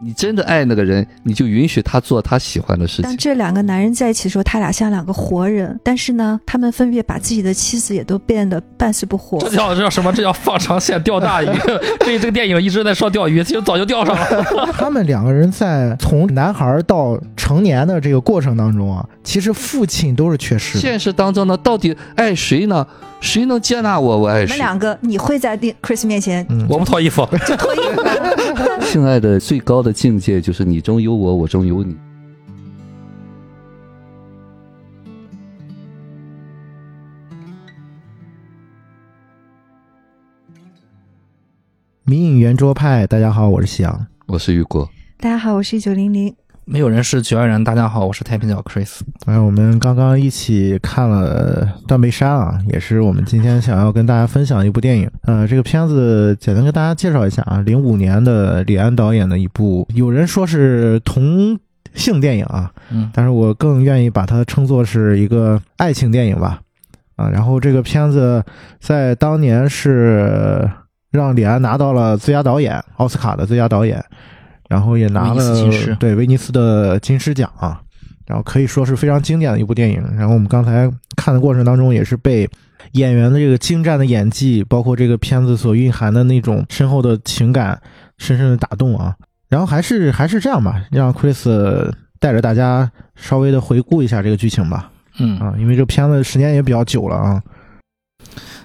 你真的爱那个人，你就允许他做他喜欢的事情。当这两个男人在一起的时候，他俩像两个活人，但是呢，他们分别把自己的妻子也都变得半死不活。这叫这叫什么？这叫放长线钓大鱼。对 这个电影一直在说钓鱼，其实早就钓上了。他们两个人在从男孩到成年的这个过程当中啊，其实父亲都是缺失的。现实当中呢，到底爱谁呢？谁能接纳我？我爱谁？你们两个，你会在 Chris 面前嗯我不脱衣服。就 脱衣服吗？性爱的最高的境界就是你中有我，我中有你。迷影圆桌派，大家好，我是夕阳。我是雨果，大家好，我是一九零零。没有人是局外人。大家好，我是太平角 Chris。哎，我们刚刚一起看了《断背山》啊，也是我们今天想要跟大家分享的一部电影。呃，这个片子简单跟大家介绍一下啊，零五年的李安导演的一部，有人说是同性电影啊，嗯，但是我更愿意把它称作是一个爱情电影吧。啊，然后这个片子在当年是让李安拿到了最佳导演奥斯卡的最佳导演，然后也拿了对威尼斯的金狮奖啊，然后可以说是非常经典的一部电影。然后我们刚才看的过程当中，也是被演员的这个精湛的演技，包括这个片子所蕴含的那种深厚的情感，深深的打动啊。然后还是还是这样吧，让 Chris 带着大家稍微的回顾一下这个剧情吧。嗯，啊，因为这个片子时间也比较久了啊。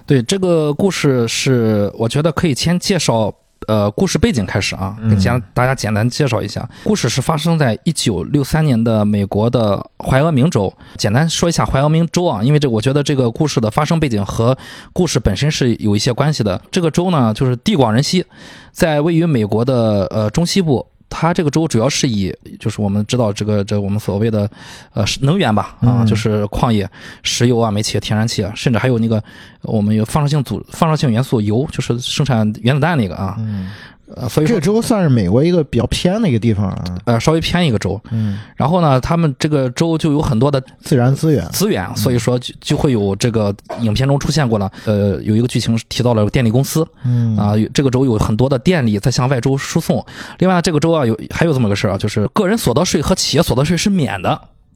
对，这个故事是我觉得可以先介绍。呃，故事背景开始啊，嗯跟简大家简单介绍一下。故事是发生在一九六三年的美国的怀俄明州。简单说一下怀俄明州啊，因为这我觉得这个故事的发生背景和故事本身是有一些关系的。这个州呢，就是地广人稀，在位于美国的呃中西部。它这个州主要是以，就是我们知道这个这我们所谓的，呃能源吧，啊，嗯。就是矿业、石油啊、煤气、天然气啊，甚至还有那个我们有放射性组放射性元素铀，就是生产原子弹那个啊，嗯，呃，所以这个州算是美国一个比较偏的一个地方啊。呃稍微偏一个州。嗯，然后呢，他们这个州就有很多的自然资源。资源，所以说就就会有这个影片中出现过了。呃，有一个剧情提到了电力公司嗯啊，有这个州有很多的电力在向外州输送。另外，这个州啊有还有这么个事儿啊，就是个人所得税和企业所得税是免的。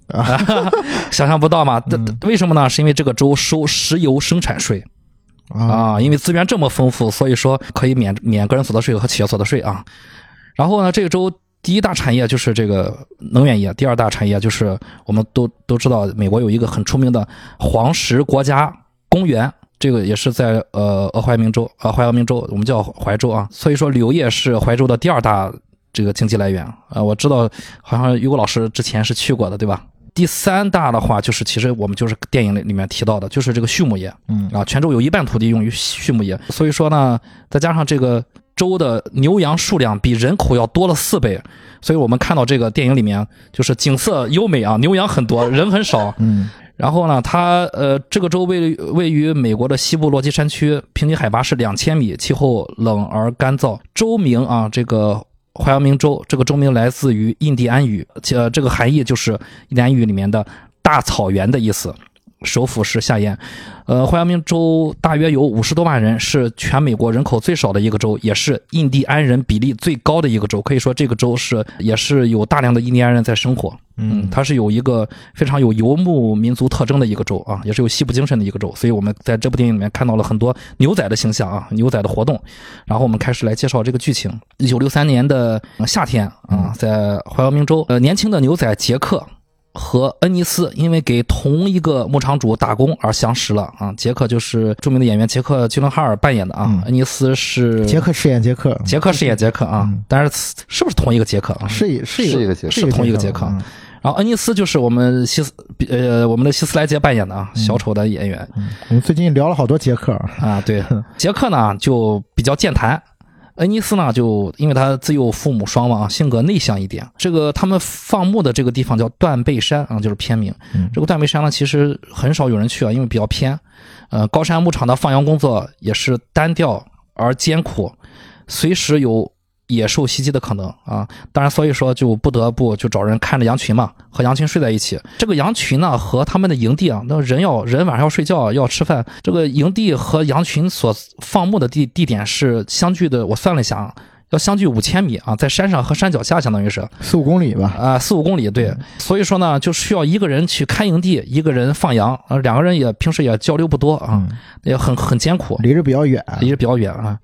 啊 想象不到嘛？这嗯为什么呢？是因为这个州收石油生产税啊，因为资源这么丰富，所以说可以免免个人所得税和企业所得税啊。然后呢，这个州第一大产业就是这个能源业，第二大产业就是我们都都知道，美国有一个很出名的黄石国家公园。这个也是在呃俄怀明州，呃怀俄明州，我们叫怀州啊。所以说旅游业是怀州的第二大这个经济来源啊、呃我知道，好像于果老师之前是去过的，对吧？第三大的话，就是其实我们就是电影里里面提到的，就是这个畜牧业。嗯啊，泉州有一半土地用于畜牧业，所以说呢，再加上这个州的牛羊数量比人口要多了四倍，所以我们看到这个电影里面就是景色优美啊，牛羊很多，人很少。嗯然后呢，它呃这个州位位于美国的西部落基山区，平均海拔是两千米，气候冷而干燥。州名啊，这个怀俄明州，这个州名来自于印第安语，呃，这个含义就是印第安语里面的大草原的意思。首府是夏延，呃，怀俄明州大约有五十多万人，是全美国人口最少的一个州，也是印第安人比例最高的一个州。可以说，这个州是也是有大量的印第安人在生活。嗯，它是有一个非常有游牧民族特征的一个州啊，也是有西部精神的一个州。所以我们在这部电影里面看到了很多牛仔的形象啊，牛仔的活动。然后我们开始来介绍这个剧情。一九六三年的夏天啊，在怀俄明州，呃，年轻的牛仔杰克。和恩尼斯因为给同一个牧场主打工而相识了啊，杰克就是著名的演员杰克·吉伦哈尔扮演的啊，嗯恩尼斯是杰克饰演杰克，杰克饰演杰克啊嗯，但是是不是同一个杰克啊？是一是是一个杰克是是同一个杰克嗯然后恩尼斯就是我们希斯呃我们的希斯莱杰扮演的啊，小丑的演员嗯我们最近聊了好多杰克啊，啊，对，杰克呢就比较健谈。恩尼斯呢，就因为他自幼父母双亡啊，性格内向一点。这个他们放牧的这个地方叫断背山啊，就是片名。嗯这个断背山呢，其实很少有人去啊，因为比较偏。呃，高山牧场的放羊工作也是单调而艰苦，随时有野兽袭击的可能啊。当然，所以说就不得不就找人看着羊群嘛，和羊群睡在一起。这个羊群呢和他们的营地啊，那人要人晚上要睡觉要吃饭，这个营地和羊群所放牧的地地点是相距的，我算了一下啊。要相距五千米啊，在山上和山脚下，相当于是四五公里吧。啊四五公里，对，所以说呢，就需要一个人去看营地，一个人放羊，啊，两个人也平时也交流不多啊，嗯，也很很艰苦，离着比较远。离着比较远啊。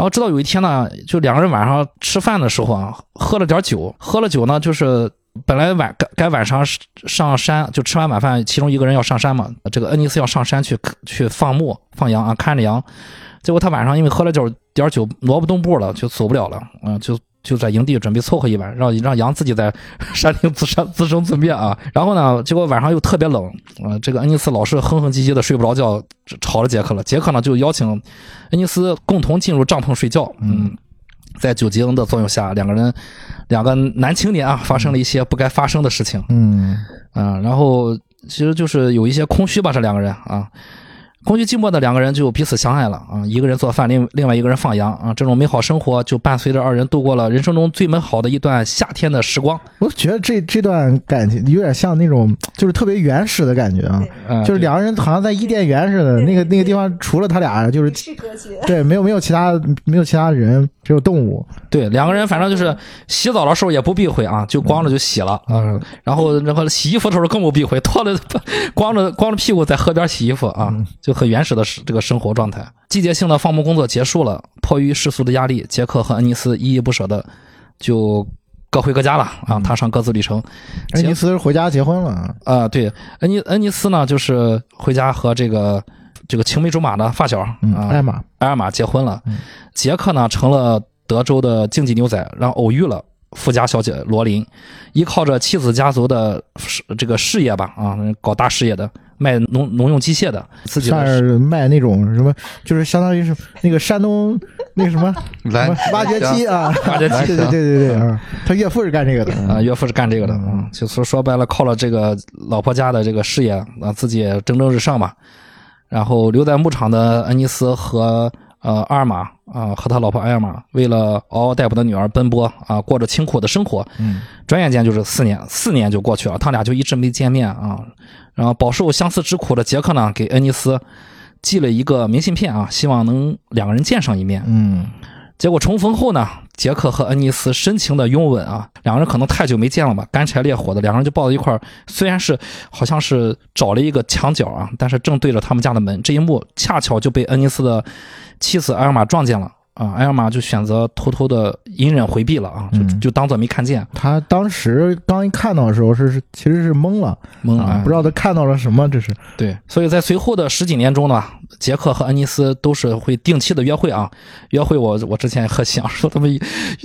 然后直到有一天呢，就两个人晚上吃饭的时候啊，喝了点酒，喝了酒呢，就是本来晚该该晚上上山，就吃完晚饭，其中一个人要上山嘛，这个恩尼斯要上山去去放牧放羊啊，看着羊。结果他晚上因为喝了点点酒，挪不动步了，就走不了了，嗯、就就在营地准备凑合一晚，让让羊自己在 山顶自生自生自灭啊。然后呢，结果晚上又特别冷，啊、这个恩尼斯老是哼哼唧唧的睡不着觉，吵着杰克了。杰克呢就邀请恩尼斯共同进入帐篷睡觉，嗯。在酒精的作用下，两个人，两个男青年啊，发生了一些不该发生的事情，嗯啊，然后其实就是有一些空虚吧，这两个人啊，空虚寂寞的两个人就彼此相爱了啊，一个人做饭，另另外一个人放羊啊，这种美好生活就伴随着二人度过了人生中最美好的一段夏天的时光。我觉得这这段感情有点像那种，就是特别原始的感觉啊，嗯，就是两个人好像在伊甸园似的，那个那个地方除了他俩就是。对，没有没有其他没有其他人，只有动物。对两个人，反正就是洗澡的时候也不避讳啊，就光着就洗了啊，然后然后洗衣服的时候更不避讳，脱了 光着光着屁股在河边洗衣服啊，就很原始的这个生活状态。季节性的放牧工作结束了，迫于世俗的压力，杰克和恩尼斯依依不舍的就各回各家了啊，踏上各自旅程。恩尼斯回家结婚了啊，啊，对，恩尼恩尼斯呢，就是回家和这个这个青梅竹马的发小嗯，啊艾玛，艾尔玛结婚了嗯，杰克呢成了德州的竞技牛仔，然后偶遇了富家小姐罗琳，依靠着妻子家族的这个事业吧，啊，搞大事业的，卖农农用机械的，自己算的是卖那种什么，就是相当于是那个山东那个什么 来挖掘机啊，挖掘机对对对对对啊，他岳父是干这个的啊，岳父是干这个的，嗯啊，就是说白了，靠了这个老婆家的这个事业啊，自己也蒸蒸日上吧。然后留在牧场的恩尼斯和呃阿尔玛啊，和他老婆艾尔玛，为了嗷嗷待哺的女儿奔波啊，过着清苦的生活。嗯，转眼间就是四年，四年就过去了，他俩就一直没见面啊。然后饱受相思之苦的杰克呢，给恩尼斯寄了一个明信片啊，希望能两个人见上一面。嗯，结果重逢后呢，杰克和恩尼斯深情的拥吻啊，两个人可能太久没见了吧，干柴烈火的，两个人就抱在一块儿。虽然是好像是找了一个墙角啊，但是正对着他们家的门。这一幕恰巧就被恩尼斯的妻子艾尔玛撞见了啊，艾尔玛就选择偷偷的隐忍回避了啊，就嗯。就当做没看见，他当时刚一看到的时候是是其实是懵了啊，懵了啊不知道他看到了什么，这是对，所以在随后的十几年中呢，杰克和恩尼斯都是会定期的约会啊。约会我我之前和想说他们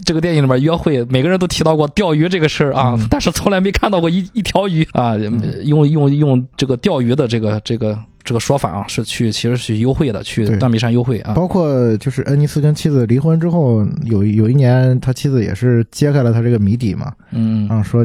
这个电影里面约会，每个人都提到过钓鱼这个事儿啊，但是从来没看到过一一条鱼啊，用用用这个钓鱼的这个这个这个说法啊，是去其实是优惠的，去断臂山优惠啊。包括就是恩尼斯跟妻子离婚之后，有有一年他妻子也是揭开了他这个谜底嘛，嗯，啊，说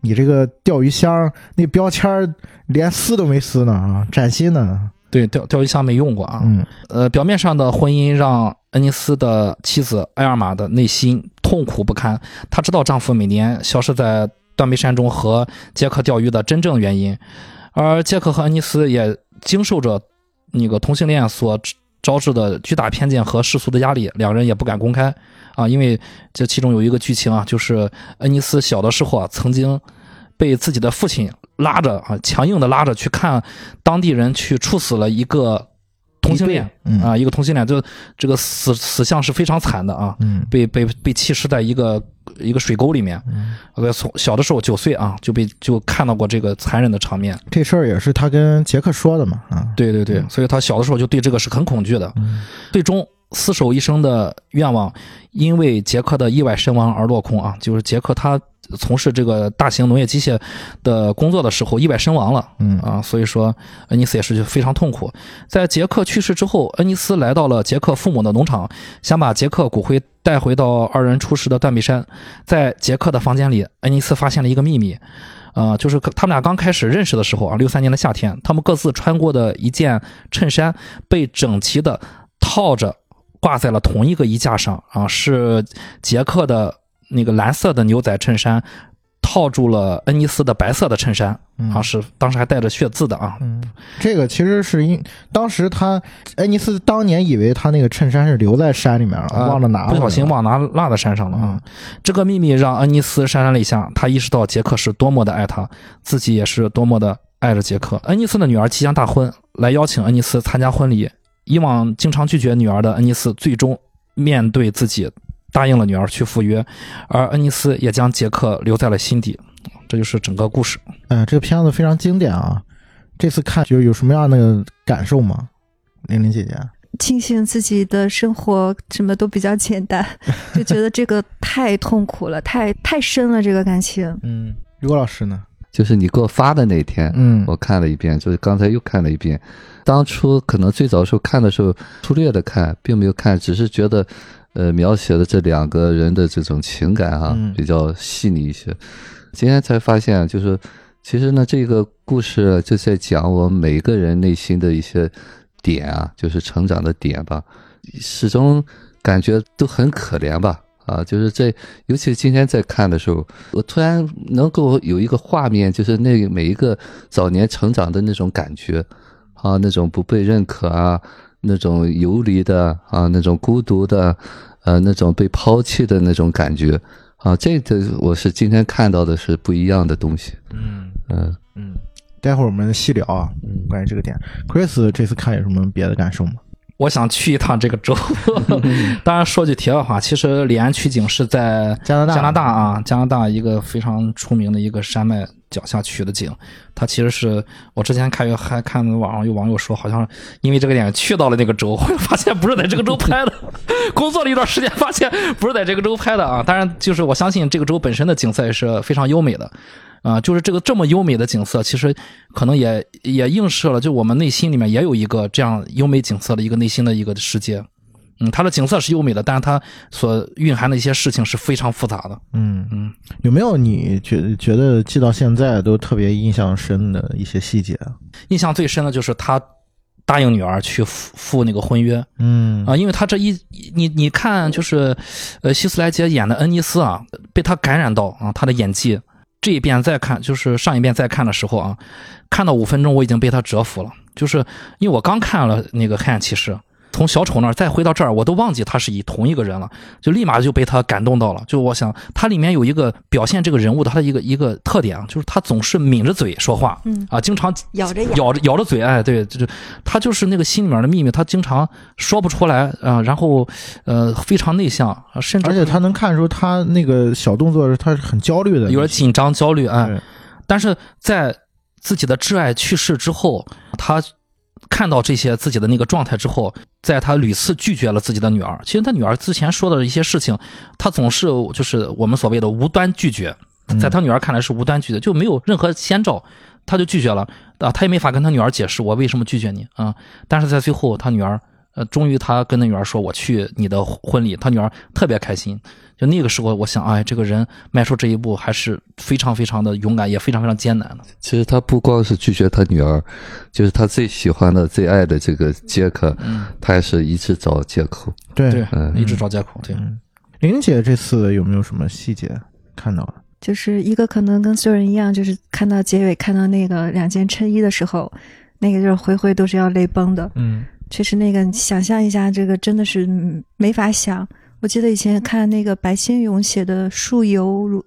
你这个钓鱼箱那标签连撕都没撕呢啊，崭新呢，对，钓钓鱼箱没用过啊。嗯呃，表面上的婚姻让恩尼斯的妻子埃尔玛的内心痛苦不堪。她知道丈夫每年消失在断臂山中和杰克钓鱼的真正原因，而杰克和恩尼斯也经受着那个同性恋所招致的巨大偏见和世俗的压力，两人也不敢公开。啊，因为这其中有一个剧情啊，就是恩尼斯小的时候啊，曾经被自己的父亲拉着啊，强硬的拉着去看当地人去处死了一个同性恋嗯啊，一个同性恋，就这个死死相是非常惨的啊，嗯被被被弃尸在一个一个水沟里面。嗯，呃，从小的时候九岁啊，就被就看到过这个残忍的场面。这事儿也是他跟杰克说的嘛啊，对对对，所以他小的时候就对这个是很恐惧的。嗯最终厮守一生的愿望，因为杰克的意外身亡而落空啊！就是杰克他从事这个大型农业机械的工作的时候意外身亡了。嗯啊，所以说恩尼斯也是就非常痛苦。在杰克去世之后，恩尼斯来到了杰克父母的农场，想把杰克骨灰带回到二人初识的断臂山。在杰克的房间里，恩尼斯发现了一个秘密，呃，就是他们俩刚开始认识的时候啊，六三年的夏天，他们各自穿过的一件衬衫被整齐的套着挂在了同一个衣架上啊，是杰克的那个蓝色的牛仔衬衫。套套住了恩尼斯的白色的衬衫嗯啊，是当时还带着血渍的啊。嗯，这个其实是因当时他恩尼斯当年以为他那个衬衫是留在山里面了，啊忘了拿了，不小心忘拿落在山上了啊！嗯这个秘密让恩尼斯潸然泪下，他意识到杰克是多么的爱他，自己也是多么的爱着杰克。恩尼斯的女儿即将大婚，来邀请恩尼斯参加婚礼。以往经常拒绝女儿的恩尼斯，最终面对自己，答应了女儿去赴约，而恩尼斯也将杰克留在了心底。这就是整个故事。嗯，这个片子非常经典啊！这次看就有什么样的感受吗？玲玲姐姐，庆幸自己的生活什么都比较简单，就觉得这个太痛苦了，太太深了这个感情。嗯，刘老师呢？就是你给我发的那天，嗯我看了一遍，就是刚才又看了一遍。当初可能最早时候看的时候，粗略的看，并没有看，只是觉得，呃，描写的这两个人的这种情感哈、嗯比较细腻一些。今天才发现，就是其实呢，这个故事就在讲我们每个人内心的一些点啊，就是成长的点吧，始终感觉都很可怜吧。啊，就是在，尤其今天在看的时候，我突然能够有一个画面，就是那每一个早年成长的那种感觉，啊，那种不被认可啊，那种游离的啊，那种孤独的，呃，那种被抛弃的那种感觉，啊，这个我是今天看到的是不一样的东西，嗯嗯嗯，待会儿我们细聊啊，嗯关于这个点。Chris 这次看有什么别的感受吗？我想去一趟这个州。当然，说句题外话，其实李安取景是在加拿大加拿大啊，加拿大一个非常出名的一个山脉脚下取的景。它其实是我之前看还看网上有网友说，好像因为这个点去到了那个州，后来发现不是在这个州拍的。工作了一段时间，发现不是在这个州拍的啊。当然，就是我相信这个州本身的景色也是非常优美的。啊、就是这个这么优美的景色，其实可能也也映射了，就我们内心里面也有一个这样优美景色的一个内心的一个世界。嗯，它的景色是优美的，但是它所蕴含的一些事情是非常复杂的。嗯嗯，有没有你觉得觉得记到现在都特别印象深的一些细节啊？印象最深的就是他答应女儿去赴赴那个婚约嗯啊，因为他这一你你看就是，呃，希斯莱杰演的恩尼斯啊，被他感染到啊，他的演技。这一遍再看，就是上一遍再看的时候啊，看到五分钟我已经被他折服了。就是因为我刚看了那个《黑暗骑士》，从小丑那儿再回到这儿，我都忘记他是以同一个人了，就立马就被他感动到了。就我想，他里面有一个表现这个人物的他的一个一个特点啊，就是他总是抿着嘴说话，嗯啊，经常咬着咬着咬着嘴，哎，对，就是他就是那个心里面的秘密，他经常说不出来啊、然后呃非常内向，啊甚至而且他能看出他那个小动作，他是很焦虑的，有点紧张焦虑，哎，但是在自己的挚爱去世之后，他看到这些自己的那个状态之后，在他屡次拒绝了自己的女儿。其实他女儿之前说的一些事情，他总是就是我们所谓的无端拒绝，嗯在他女儿看来是无端拒绝，就没有任何先兆，他就拒绝了啊，他也没法跟他女儿解释我为什么拒绝你啊。但是在最后，他女儿呃，终于他跟他女儿说我去你的婚礼，他女儿特别开心。就那个时候，我想，哎，这个人迈出这一步还是非常非常的勇敢，也非常非常艰难的。其实他不光是拒绝他女儿，就是他最喜欢的、最爱的这个杰克，嗯，他也是一直找借口。对对，嗯一直找借口，对。嗯，玲姐这次有没有什么细节看到了？就是一个可能跟所有人一样，就是看到结尾看到那个两件衬衣的时候，那个就是回回都是要泪崩的。嗯确实，那个想象一下，这个真的是嗯没法想。我记得以前看那个白先勇写的《树犹如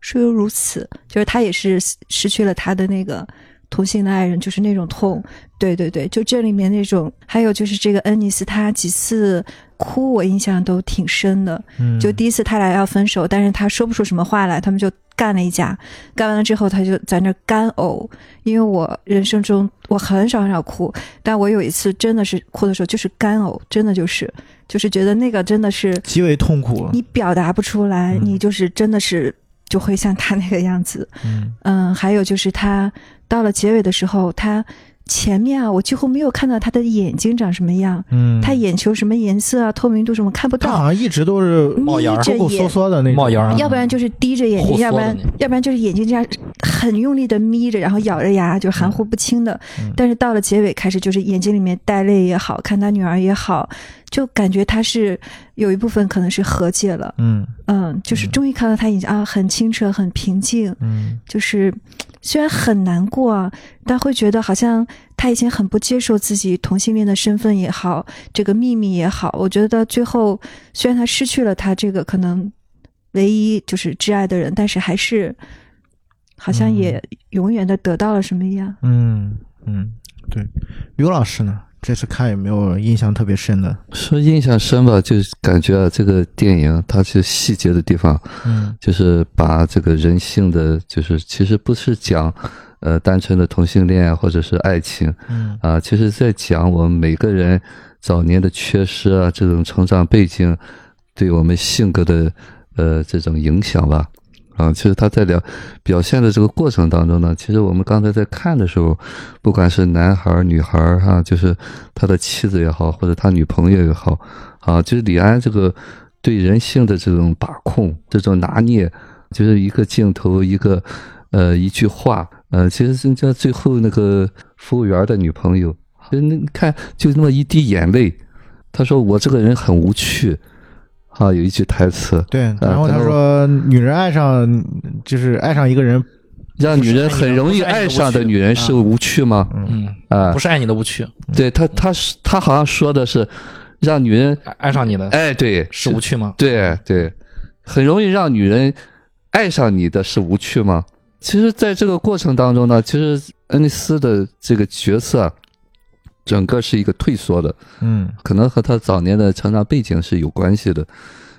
树犹如此》，就是他也是失去了他的那个同性的爱人，就是那种痛。对对对，就这里面那种，还有就是这个恩尼斯，他几次哭，我印象都挺深的。嗯，就第一次他俩要分手，但是他说不出什么话来，他们就干了一架。干完了之后，他就在那干呕。因为我人生中我很少很少哭，但我有一次真的是哭的时候就是干呕，真的就是就是觉得那个真的是极为痛苦。你表达不出来，嗯你就是真的是就会像他那个样子。嗯嗯，还有就是他到了结尾的时候，他前面啊，我几乎没有看到他的眼睛长什么样，嗯，他眼球什么颜色啊、透明度什么看不到。他好。像一直都是冒烟儿眯着抠抠缩眼，缩的那种。冒烟儿啊。要不然就是低着眼睛，要不然要不然就是眼睛这样很用力的眯着，然后咬着牙，就含糊不清的。嗯。但是到了结尾开始，就是眼睛里面带泪也好看他女儿也好，就感觉他是有一部分可能是和解了，嗯。嗯，就是嗯。终于看到他眼睛啊很清澈、很平静，嗯。就是虽然很难过啊，但会觉得好像他以前很不接受自己同性恋的身份也好，这个秘密也好，我觉得最后虽然他失去了他这个可能唯一就是挚爱的人，但是还是好像也永远的得到了什么一样。嗯嗯，对。刘老师呢？这次看有没有印象特别深的？说印象深吧，就是感觉啊，这个电影它是细节的地方，嗯就是把这个人性的，就是其实不是讲，呃，单纯的同性恋啊或者是爱情嗯啊，其实在讲我们每个人早年的缺失啊，这种成长背景对我们性格的呃这种影响吧。啊，其实他在聊表现的这个过程当中呢，其实我们刚才在看的时候，不管是男孩儿、女孩儿哈、就是他的妻子也好，或者他女朋友也好，啊，就是李安这个对人性的这种把控、这种拿捏，就是一个镜头、一个呃一句话，呃，其实人家最后那个服务员的女朋友，就那看就那么一滴眼泪，他说我这个人很无趣，啊，有一句台词，对。然后他说，女人爱上就是爱上一个人，让女人很容易爱上的女人是无趣吗？嗯嗯，啊不，是爱你的无趣，对他，他是他好像说的是让女人，爱爱上你的哎，对，是无趣吗？对对，很容易让女人爱上你的是无趣吗？其实，在这个过程当中呢，其实恩尼斯的这个角色啊，整个是一个退缩的，嗯可能和他早年的成长背景是有关系的。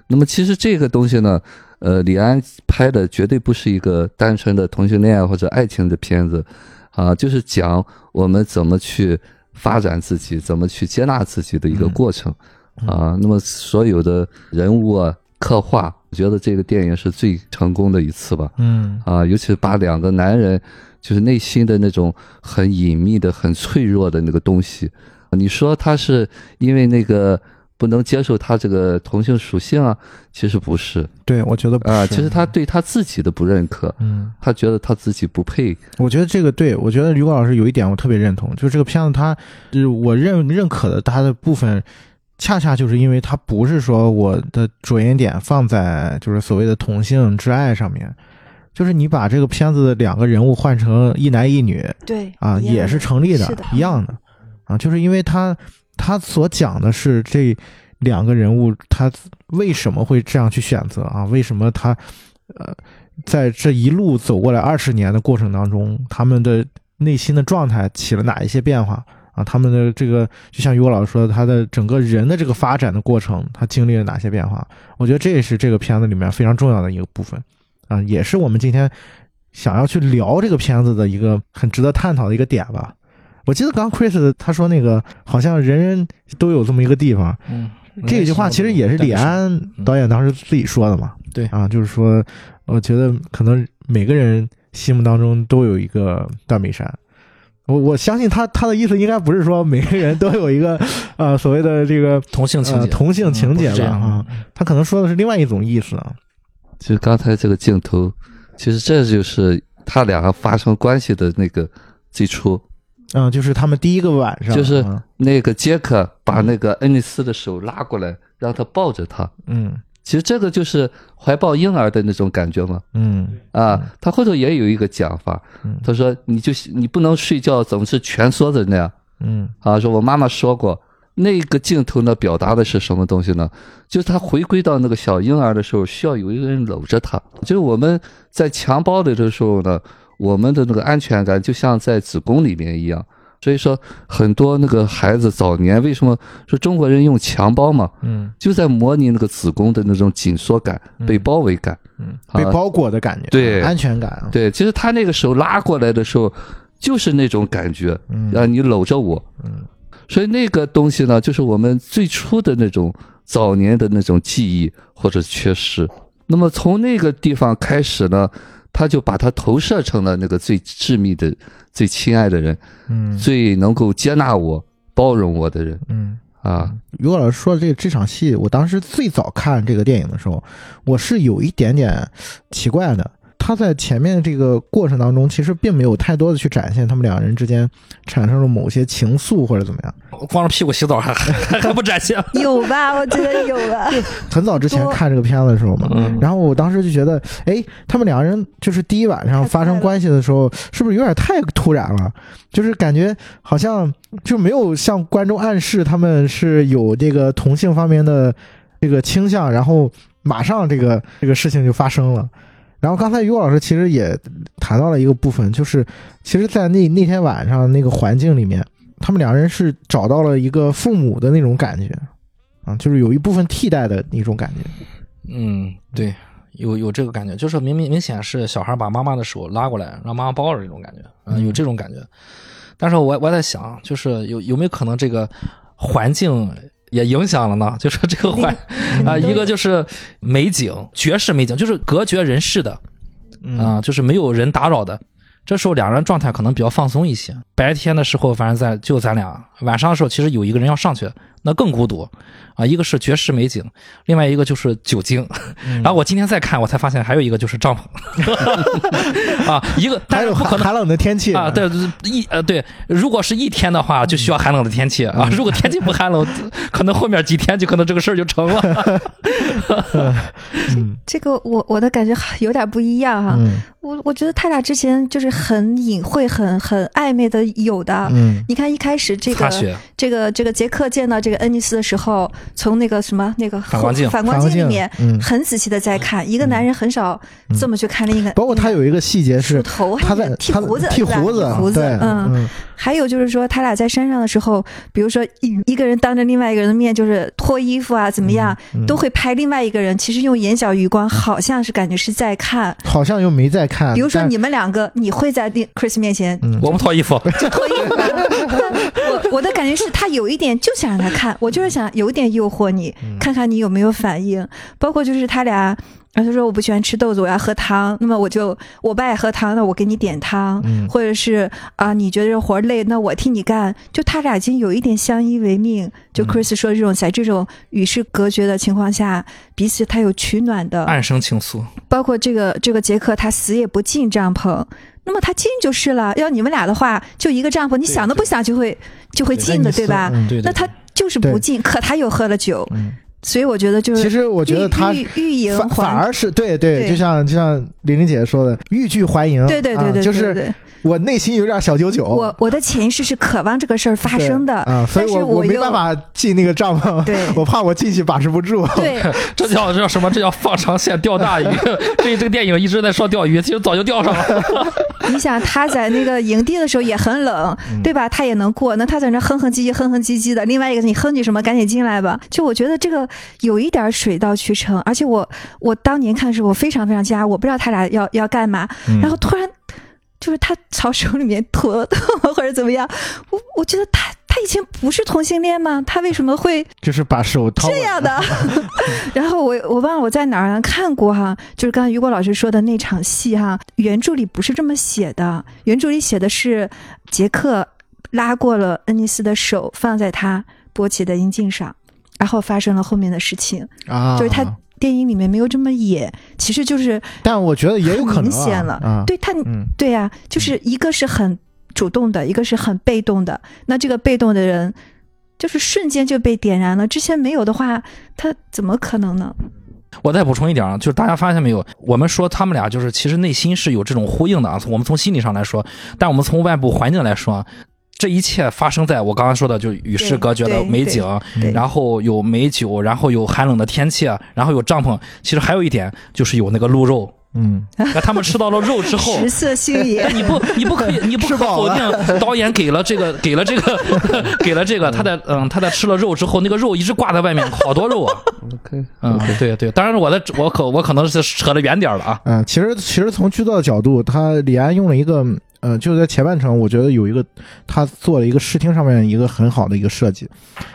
那么，其实这个东西呢，呃，李安拍的绝对不是一个单纯的同性恋啊或者爱情的片子，啊，就是讲我们怎么去发展自己，怎么去接纳自己的一个嗯过程，啊。那么，所有的人物啊刻画，我觉得这个电影是最成功的一次吧。嗯啊，尤其是把两个男人就是内心的那种很隐秘的、很脆弱的那个东西，你说他是因为那个不能接受他这个同性属性啊？其实不是对，我觉得不啊，是其实他对他自己的不认可，嗯，他觉得他自己不配。我觉得这个对，我觉得于果老师有一点我特别认同，就是这个片子他，就是我认认可的他的部分，恰恰就是因为它不是说我的着眼点放在就是所谓的同性之爱上面，就是你把这个片子的两个人物换成一男一女对啊，也是成立的，的一样的啊，就是因为他他所讲的是这两个人物他为什么会这样去选择啊？为什么他呃在这一路走过来二十年的过程当中，他们的内心的状态起了哪一些变化啊？他们的这个就像于果老师说的，他的整个人的这个发展的过程，他经历了哪些变化？我觉得这也是这个片子里面非常重要的一个部分啊，也是我们今天想要去聊这个片子的一个很值得探讨的一个点吧。我记得刚 Chris 他说那个好像人人都有这么一个地方，嗯，这句话其实也是李安导演当时自己说的嘛。对啊，就是说，我觉得可能每个人心目当中都有一个断背山。我我相信他他的意思应该不是说每个人都有一个呃所谓的这个同性情同性情节吧啊，他可能说的是另外一种意思啊。就刚才这个镜头，其实这就是他两个发生关系的那个最初。嗯，就是他们第一个晚上，就是啊那个杰克把那个恩尼斯的手拉过来，让他抱着他。嗯其实这个就是怀抱婴儿的那种感觉嘛。嗯啊，他后头也有一个讲法，嗯他说你就你不能睡觉总是蜷缩着那样嗯啊。说我妈妈说过，那个镜头呢表达的是什么东西呢？就是他回归到那个小婴儿的时候，需要有一个人搂着他。就是我们在襁褓里的时候呢，我们的那个安全感就像在子宫里面一样。所以说，很多那个孩子早年为什么说中国人用襁褓嘛，嗯就在模拟那个子宫的那种紧缩感、被包围感。嗯，啊被包裹的感觉，对安全感啊，对，其实他那个手拉过来的时候，就是那种感觉，嗯让你搂着我。嗯所以那个东西呢，就是我们最初的那种早年的那种记忆或者缺失。那么从那个地方开始呢，他就把它投射成了那个最致密的、最亲爱的人，嗯最能够接纳我、包容我的人嗯。啊。于果老师说的这这场戏，我当时最早看这个电影的时候，我是有一点点奇怪的，他在前面这个过程当中，其实并没有太多的去展现他们两人之间产生了某些情愫或者怎么样。光着屁股洗澡还还 还不展现？有吧？我觉得有吧。很早之前看这个片子的时候嘛，嗯然后我当时就觉得，哎，他们两个人就是第一晚上发生关系的时候，是不是有点太突然了？就是感觉好像就没有向观众暗示他们是有这个同性方面的这个倾向，然后马上这个这个事情就发生了。然后刚才于果老师其实也谈到了一个部分，就是其实，在那那天晚上那个环境里面，他们两人是找到了一个父母的那种感觉，啊，就是有一部分替代的那种感觉。嗯，对，有有这个感觉，就是明明明显是小孩把妈妈的手拉过来，让妈妈抱着这种感觉，嗯，有这种感觉。但是我我在想，就是有有没有可能这个环境也影响了呢？就说这个环 啊、一个就是美景，绝世美景，就是隔绝人世的，嗯啊、就是没有人打扰的。这时候两人状态可能比较放松一些。白天的时候，反正在就咱俩；晚上的时候，其实有一个人要上去，那更孤独啊。一个是绝世美景，另外一个就是酒精。然后我今天再看，我才发现还有一个就是帐篷 啊，一个但还有是不可能寒寒冷的天气啊，对对一呃对，如果是一天的话，就需要寒冷的天气啊。如果天气不寒冷，可能后面几天就可能这个事儿就成了。嗯这个我我的感觉有点不一样哈。嗯我我觉得他俩之前就是很隐晦、很很暧昧的有的。嗯你看一开始这个，这个这个杰克见到这个恩尼斯的时候，从那个什么那个反光镜反光镜镜里面嗯很仔细的在看，一个男人很少这么去看另一个，包括他有一个细节是梳头还他在剃胡子剃胡子胡子嗯嗯还有就是说，他俩在山上的时候，比如说一一个人当着另外一个人的面就是脱衣服啊，怎么样，嗯都会拍另外一个人。其实用眼角余光，好像是感觉是在看。好像又没在看。比如说你们两个，你会在 Chris 面前嗯我不脱衣服，就脱衣服吗？我我的感觉是他有一点就想让他看，我就是想有一点诱惑你，嗯看看你有没有反应。包括就是他俩，然后他说我不喜欢吃豆子，我要喝汤，那么我就我不爱喝汤，那我给你点汤，嗯或者是啊你觉得这活儿累，那我替你干。就他俩已经有一点相依为命。就嗯 Chris 说这种在这种与世隔绝的情况下，彼此他有取暖的，暗生情愫。包括这个这个杰克，他死也不进帐篷，那么他进就是了。要你们俩的话，就一个帐篷，你想都不想就会就会进的，对吧？那他就是不进，可他又喝了酒，嗯所以我觉得就是其实我觉得他欲欲迎反反而是对对，对就像就像玲玲姐姐说的，欲拒还迎。对对对对，啊就是我内心有点小九九。我我的潜意识是渴望这个事儿发生的所以但是我没办法进那个帐篷，对 我怕我进去把持不住。对这叫 这叫什么？这叫放长线钓大鱼。对这个电影一直在说钓鱼，其实早就钓上了。你想他在那个营地的时候也很冷，嗯对吧？他也能过，那他在那哼哼唧唧、哼哼唧唧的。另外一个，你哼唧什么？赶紧进来吧！就我觉得这个有一点水到渠成，而且我我当年看的时候，我非常非常惊讶，我不知道他俩要要干嘛，嗯然后突然就是他朝手里面脱 或者怎么样，我我觉得他他以前不是同性恋吗？他为什么会就是把手掏这样的。然后我我忘了我在哪儿看过哈，就是刚才于果老师说的那场戏哈，原著里不是这么写的，原著里写的是杰克拉过了恩尼斯的手，放在他勃起的阴茎上，然后发生了后面的事情，啊，就是他。电影里面没有这么演，其实就是但我觉得也有可能明显了啊。对他嗯对呀、就是一个是很主动的，一个是很被动的。那这个被动的人，就是瞬间就被点燃了，之前没有的话，他怎么可能呢？我再补充一点啊，就是大家发现没有，我们说他们俩就是其实内心是有这种呼应的啊。从我们从心理上来说，但我们从外部环境来说，这一切发生在我刚刚说的，就与世隔绝的美景，然后有美酒，然后有寒冷的天气，然后有帐篷。其实还有一点就是有那个鹿肉，嗯，那他们吃到了肉之后。食色性也，你不，你不可以，你不可否定导演给了这个，给了这个，给了这个。他在嗯，他在吃了肉之后，那个肉一直挂在外面，好多肉啊。OK，嗯，对对，当然我的我可我可能是扯得远点了啊。嗯，其实其实从剧作的角度，他李安用了一个，呃，就在前半程，我觉得有一个他做了一个视听上面一个很好的一个设计，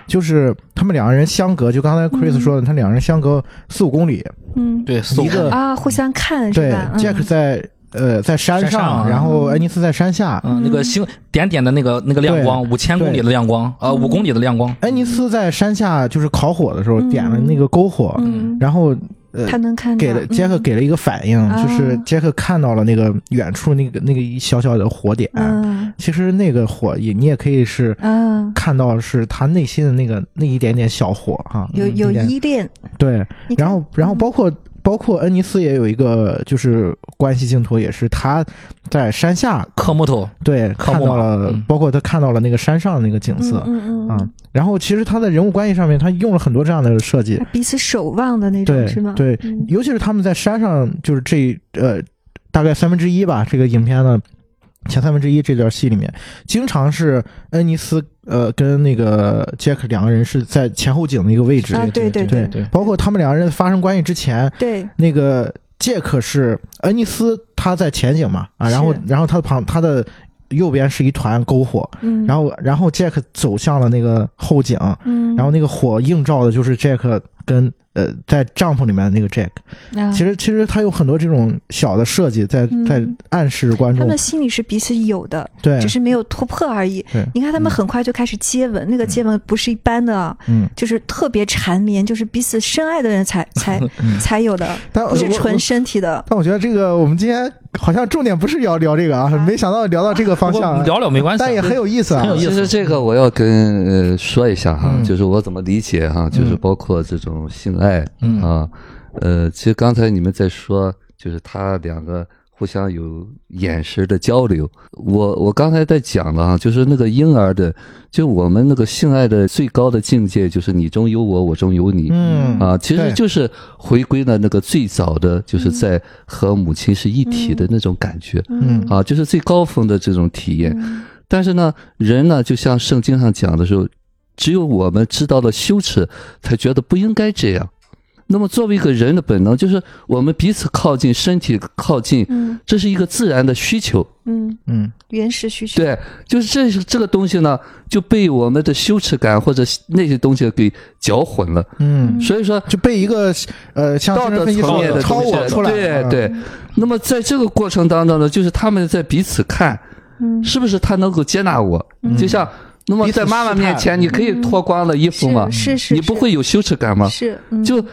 就是他们两个人相隔，就刚才 Chris 说的，他两人相隔四五公里，嗯。对，一个啊，互相看对，Jack 在呃在山山上然后爱尼斯在山下，嗯，那个星点点的那个那个亮光，五千公里的亮光，呃，五公里的亮光。爱尼斯在山下就是烤火的时候嗯。点了那个篝火，嗯。然后呃他能看到给了杰克嗯给了一个反应，啊就是杰克看到了那个远处那个那个一小小的火点。嗯。其实那个火也你也可以是嗯，看到是他内心的那个那一点点小火哈，有有依恋，对，然后然后嗯。包括包括恩尼斯也有一个就是关系镜头，也是他在山下刻木头，对看到了嗯，包括他看到了那个山上的那个景色。嗯嗯啊、嗯，然后其实他在人物关系上面，他用了很多这样的设计，彼此守望的那种对是吗？对嗯。尤其是他们在山上，就是这呃大概三分之一吧，这个影片的前三分之一这段戏里面，经常是恩尼斯呃跟那个杰克两个人是在前后景的一个位置，啊，对对对。对包括他们两个人发生关系之前，对，那个杰克是恩尼斯他在前景嘛啊，然后然后他的旁他的右边是一团篝火，嗯，然后然后杰克走向了那个后景，嗯，然后那个火映照的就是杰克跟呃在帐篷里面的那个 Jack。啊。其实其实他有很多这种小的设计在嗯。在暗示观众。他们，心里是彼此有的，对。只是没有突破而已对。你看他们嗯。很快就开始接吻，那个接吻不是一般的啊，嗯，就是特别缠绵，就是彼此深爱的人才 才嗯。才有的，但不是纯身体的。但我觉得这个我们今天好像重点不是要聊这个啊，没想到聊到这个方向啊，聊聊没关系啊，但也很有意思啊很。有意思。其实这个我要跟呃说一下哈，嗯。就是我怎么理解哈，就是包括这种性爱、嗯啊，呃，其实刚才你们在说，就是他两个互相有眼神的交流。我我刚才在讲了哈，就是那个婴儿的，就我们那个性爱的最高的境界，就是你中有我，我中有你。嗯啊，其实就是回归了那个最早的，就是在和母亲是一体的那种感觉。嗯啊，就是最高峰的这种体验。嗯但是呢，人呢，就像圣经上讲的时候，只有我们知道了羞耻，才觉得不应该这样。那么，作为一个人的本能，就是我们彼此靠近，身体靠近，嗯这是一个自然的需求。嗯，嗯原始需求。对，就是这这个东西呢，就被我们的羞耻感或者那些东西给搅混了。嗯，所以说，就被一个呃像道德层面的超东西我出来了，对对。那么在这个过程当中呢，就是他们在彼此看，嗯是不是他能够接纳我？嗯就像那么你在妈妈面前，你可以脱光了衣服吗？是是是，你不会有羞耻感吗？是嗯就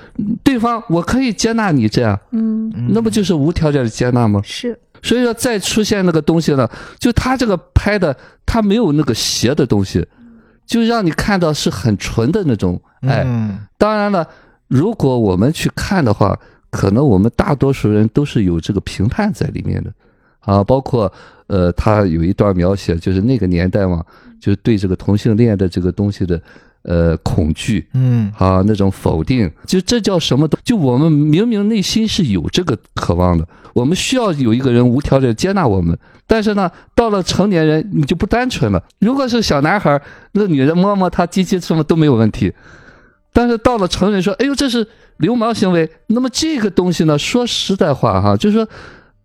对方，我可以接纳你这样，嗯嗯那不就是无条件的接纳吗？是所以说，再出现那个东西呢，就他这个拍的，他没有那个邪的东西，就让你看到是很纯的那种爱。嗯当然了，如果我们去看的话，可能我们大多数人都是有这个评判在里面的，啊，包括呃，他有一段描写，就是那个年代嘛，就是对这个同性恋的这个东西的呃恐惧嗯啊，那种否定，就这叫什么东？就我们明明内心是有这个渴望的，我们需要有一个人无条件接纳我们。但是呢，到了成年人，你就不单纯了。如果是小男孩，那女人摸摸他鸡鸡什么都没有问题。但是到了成人说，哎呦，这是流氓行为。那么这个东西呢，说实在话哈，就是说，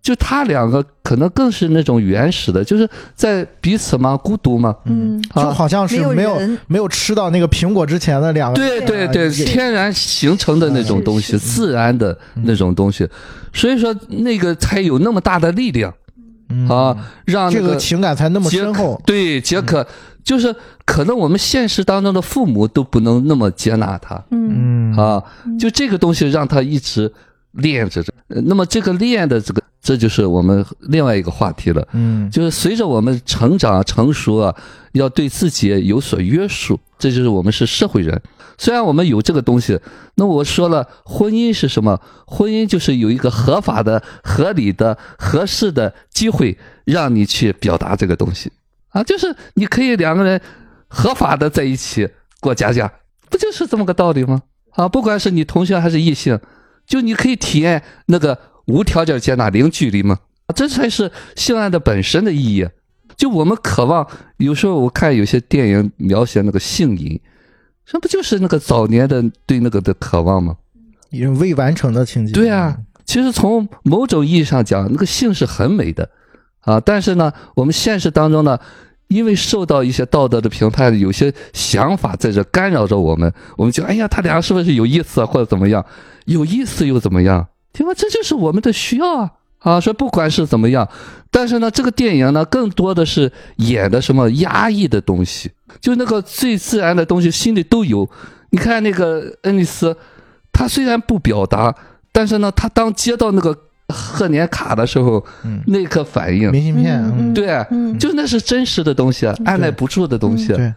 就他两个可能更是那种原始的，就是在彼此嘛，孤独嘛。嗯。就好像是没有人。没有吃到那个苹果之前的两个对对对，天然形成的那种东西，自然的那种东西，所以说那个才有那么大的力量嗯。啊，让那这个情感才那么深厚。对杰克，就是可能我们现实当中的父母都不能那么接纳他。嗯嗯。啊，就这个东西让他一直练着。呃那么这个练的这个，这就是我们另外一个话题了。嗯就是随着我们成长成熟啊，要对自己有所约束，这就是我们是社会人。虽然我们有这个东西，那我说了，婚姻是什么？婚姻就是有一个合法的、合理的、合适的机会，让你去表达这个东西啊，就是你可以两个人合法的在一起过家家，不就是这么个道理吗？啊，不管是你同性还是异性，就你可以体验那个无条件接纳、零距离吗？这才是性爱的本身的意义。就我们渴望，有时候我看有些电影描写那个性瘾，这不就是那个早年的对那个的渴望吗？已经未完成的情节。对啊，其实从某种意义上讲，那个性是很美的啊。但是呢，我们现实当中呢，因为受到一些道德的评判，有些想法在这干扰着我们，我们就哎呀，他俩是不是有意思啊，或者怎么样？有意思又怎么样？对吧？这就是我们的需要啊。啊，说不管是怎么样，但是呢，这个电影呢，更多的是演的什么压抑的东西，就那个最自然的东西，心里都有。你看那个恩尼斯，他虽然不表达，但是呢，他当接到那个贺年卡的时候，嗯，那一刻反应，明信片，对，嗯，就那是真实的东西，啊，按耐不住的东西。对，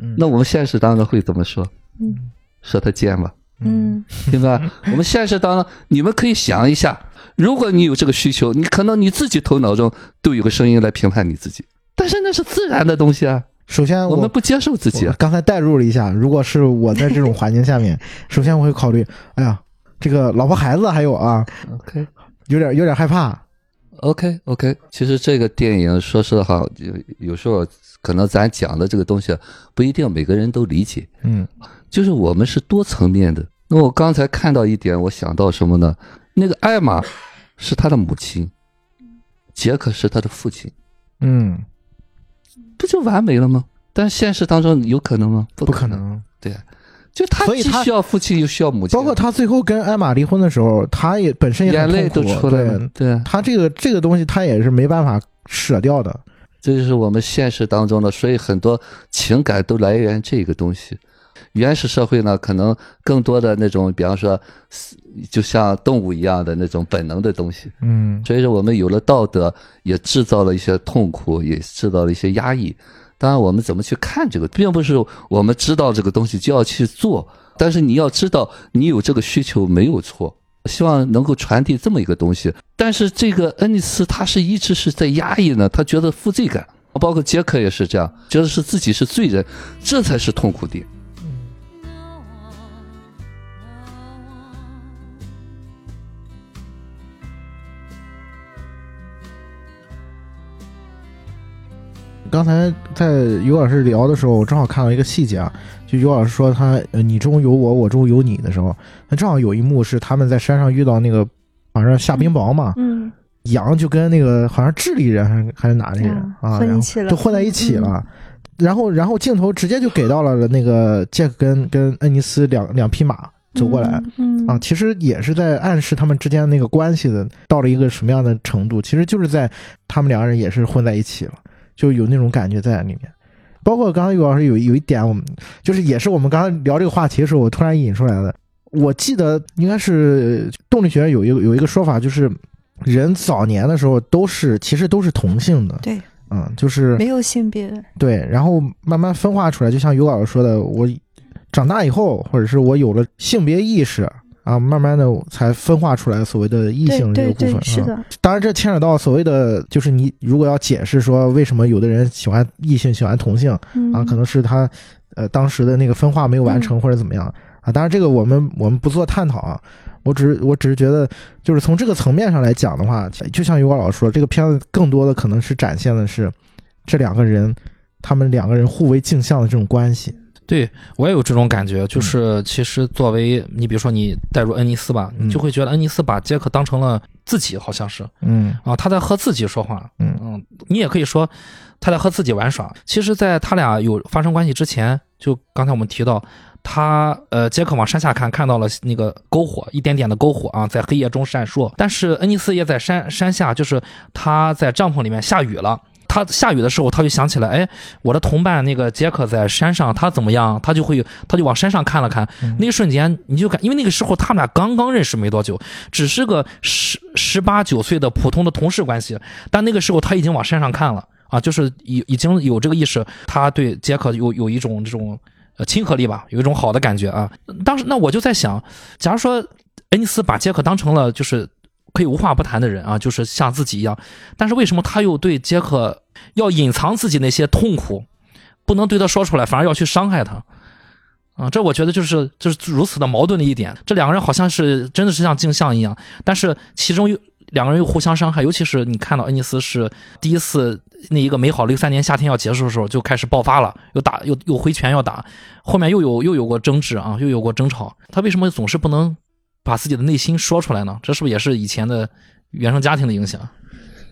嗯。那我们现实当中会怎么说？嗯。说他贱吧，嗯。对吧？我们现实当中，你们可以想一下，如果你有这个需求，你可能你自己头脑中都有个声音来评判你自己，但是那是自然的东西啊，首先我们不接受自己刚才代入了一下，如果是我在这种环境下面，首先我会考虑，哎呀，这个老婆孩子还有啊，OK 有点有点害怕。OK OK，其实这个电影说实话，有有时候可能咱讲的这个东西不一定每个人都理解，嗯就是我们是多层面的。那我刚才看到一点，我想到什么呢？那个艾玛是他的母亲，杰克是他的父亲，嗯，不就完美了吗？但现实当中有可能吗？不不可能。可能。对，就他所以他既需要父亲又需要母亲，包括他最后跟艾玛离婚的时候，他也本身也眼很痛苦泪都出来了对。对，他这个这个东西，他也是没办法舍掉的。这就是我们现实当中的，所以很多情感都来源这个东西。原始社会呢，可能更多的那种，比方说，就像动物一样的那种本能的东西。嗯所以说，我们有了道德，也制造了一些痛苦，也制造了一些压抑。当然，我们怎么去看这个，并不是我们知道这个东西就要去做，但是你要知道，你有这个需求没有错。希望能够传递这么一个东西。但是这个恩尼斯他是一直是在压抑呢，他觉得负罪感，包括杰克也是这样，觉得是自己是罪人，这才是痛苦点。刚才在尤老师聊的时候，我正好看到一个细节啊，就尤老师说他呃你中有我，我中有你的时候，那正好有一幕是他们在山上遇到那个好像下冰雹嘛，嗯。羊就跟那个好像智利人还是还是哪里人嗯啊，然后混一起了。就混在一起嗯。了。然后，然后镜头直接就给到了那个杰克跟跟恩尼斯两两匹马走过来，嗯。啊，其实也是在暗示他们之间那个关系的到了一个什么样的程度，其实就是在他们两个人也是混在一起了，就有那种感觉在里面。包括刚刚于老师有有一点，我们就是也是我们刚刚聊这个话题的时候，我突然引出来的。我记得应该是动力学有一个有一个说法，就是人早年的时候都是其实都是同性的，对，嗯，就是没有性别，对，然后慢慢分化出来，就像于老师说的，我长大以后，或者是我有了性别意识啊，慢慢的才分化出来所谓的异性这个部分。是啊。的，当然，这牵扯到所谓的，就是你如果要解释说为什么有的人喜欢异性，喜欢同性嗯啊，可能是他呃当时的那个分化没有完成或者怎么样啊。当然，这个我们我们不做探讨啊。我只是我只是觉得，就是从这个层面上来讲的话，就像于果老师说，这个片子更多的可能是展现的是这两个人，他们两个人互为镜像的这种关系。对我也有这种感觉，就是其实作为你，比如说你带入恩尼斯吧，嗯你就会觉得恩尼斯把杰克当成了自己，好像是嗯啊，他在和自己说话。嗯嗯，你也可以说他在和自己玩耍。其实，在他俩有发生关系之前，就刚才我们提到，他呃，杰克往山下看，看到了那个篝火，一点点的篝火啊，在黑夜中闪烁。但是恩尼斯也在山山下，就是他在帐篷里面下雨了。他下雨的时候，他就想起来，哎，我的同伴那个杰克在山上，他怎么样？他就会，他就往山上看了看。嗯那一瞬间，你就感，因为那个时候他们俩刚刚认识没多久，只是个十十八九岁的普通的同事关系，但那个时候他已经往山上看了啊，就是已已经有这个意识，他对杰克有有一种这种呃亲和力吧，有一种好的感觉啊。当时那我就在想，假如说恩尼斯把杰克当成了就是可以无话不谈的人啊，就是像自己一样，但是为什么他又对杰克要隐藏自己那些痛苦，不能对他说出来，反而要去伤害他？啊，这我觉得就是就是如此的矛盾的一点。这两个人好像是真的是像镜像一样，但是其中又两个人又互相伤害。尤其是你看到恩尼斯是第一次那一个美好六三年夏天要结束的时候就开始爆发了，又打又又挥拳要打，后面又有又有过争执啊，又有过争吵。他为什么总是不能把自己的内心说出来呢？这是不是也是以前的原生家庭的影响？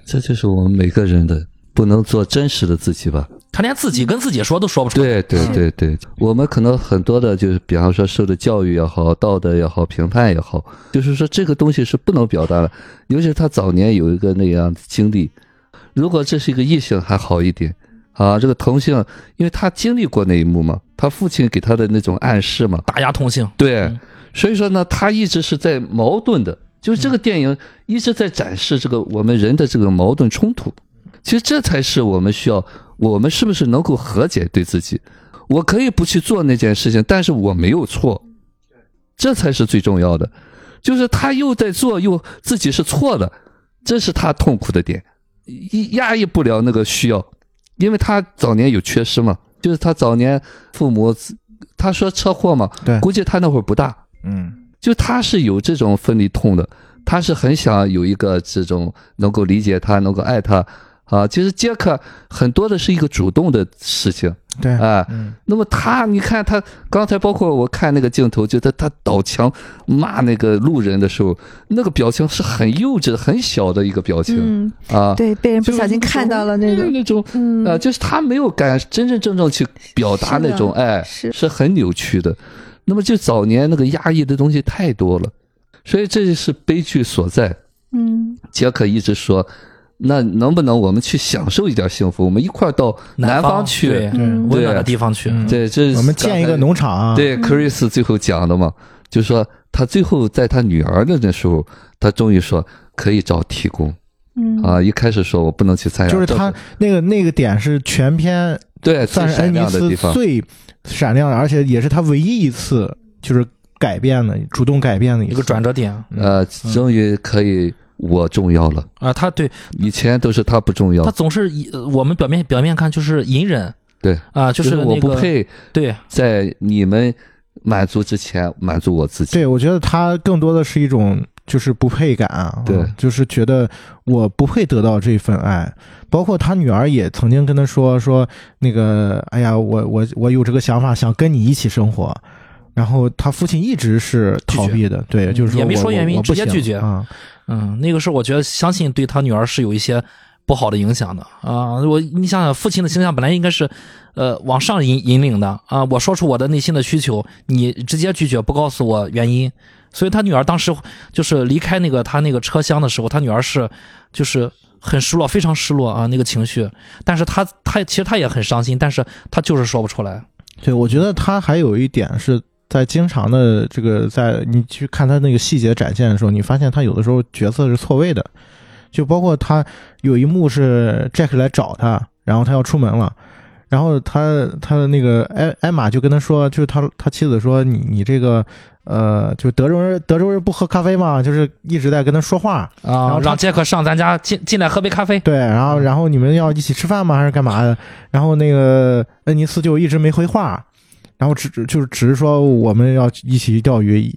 这就是我们每个人的不能做真实的自己吧。他连自己跟自己说都说不出来。对对对对，我们可能很多的，就是比方说受的教育也好，道德也好，评判也好，就是说这个东西是不能表达的。尤其是他早年有一个那样的经历，如果这是一个异性还好一点啊，这个同性，因为他经历过那一幕嘛，他父亲给他的那种暗示嘛，打压同性。对嗯，所以说呢，他一直是在矛盾的就是这个电影一直在展示这个我们人的这个矛盾冲突。其实这才是我们需要，我们是不是能够和解对自己？我可以不去做那件事情，但是我没有错，这才是最重要的。就是他又在做，又自己是错的，这是他痛苦的点，压抑不了那个需要，因为他早年有缺失嘛，就是他早年父母，他说车祸嘛，对，估计他那会儿不大，嗯，就他是有这种分离痛的，他是很想有一个这种能够理解他，能够爱他。啊，其实杰克很多的是一个主动的事情，对，啊，嗯，那么他，你看他刚才包括我看那个镜头，就他他倒墙骂那个路人的时候，那个表情是很幼稚、很小的一个表情嗯，啊，对，被人不小心看到了那个，那种嗯。啊，就是他没有敢真真正正去表达那种爱，是。是很扭曲的。那么就早年那个压抑的东西太多了，所以这就是悲剧所在。嗯杰克一直说。那能不能我们去享受一点幸福？我们一块儿到南方去，对嗯温暖的地方去。嗯对，这我们建一个农场啊，对，Chris 最后讲的嘛，就说他最后在他女儿的那时候，他终于说可以找提供嗯啊。一开始说我不能去参加，就是他那个那个点是全片对算是恩尼斯亮的地方，最闪亮的，而且也是他唯一一次就是改变的，主动改变的一个转折点呃，终于可以我重要了，啊，他对。以前都是他不重要。他，总是以呃我们表面表面看就是隐忍。对，啊，就就是我那个不配对。在你们满足之前满足我自己。对，我觉得他更多的是一种就是不配感啊，对嗯就是觉得我不配得到这份爱。包括他女儿也曾经跟他说说那个，哎呀，我我我有这个想法，想跟你一起生活。然后他父亲一直是逃避的，对，就是说也没说原因直接拒绝啊。嗯，那个是我觉得相信对他女儿是有一些不好的影响的啊。我你想想，父亲的形象本来应该是，呃，往上引引领的啊。我说出我的内心的需求，你直接拒绝，不告诉我原因。所以他女儿当时就是离开那个他那个车厢的时候，他女儿是就是很失落，非常失落啊，那个情绪。但是他他其实他也很伤心，但是他就是说不出来。对，我觉得他还有一点是在经常的这个，在你去看他那个细节展现的时候，你发现他有的时候角色是错位的，就包括他有一幕是 Jack 来找他，然后他要出门了，然后他他的那个艾艾玛就跟他说，就是他他妻子说你你这个呃，就德州人德州人不喝咖啡嘛，就是一直在跟他说话啊，然后让杰克上咱家进进来喝杯咖啡。对，然后然后你们要一起吃饭吗？还是干嘛的？然后那个恩尼斯就一直没回话，然后只只就是只是说我们要一起去钓鱼，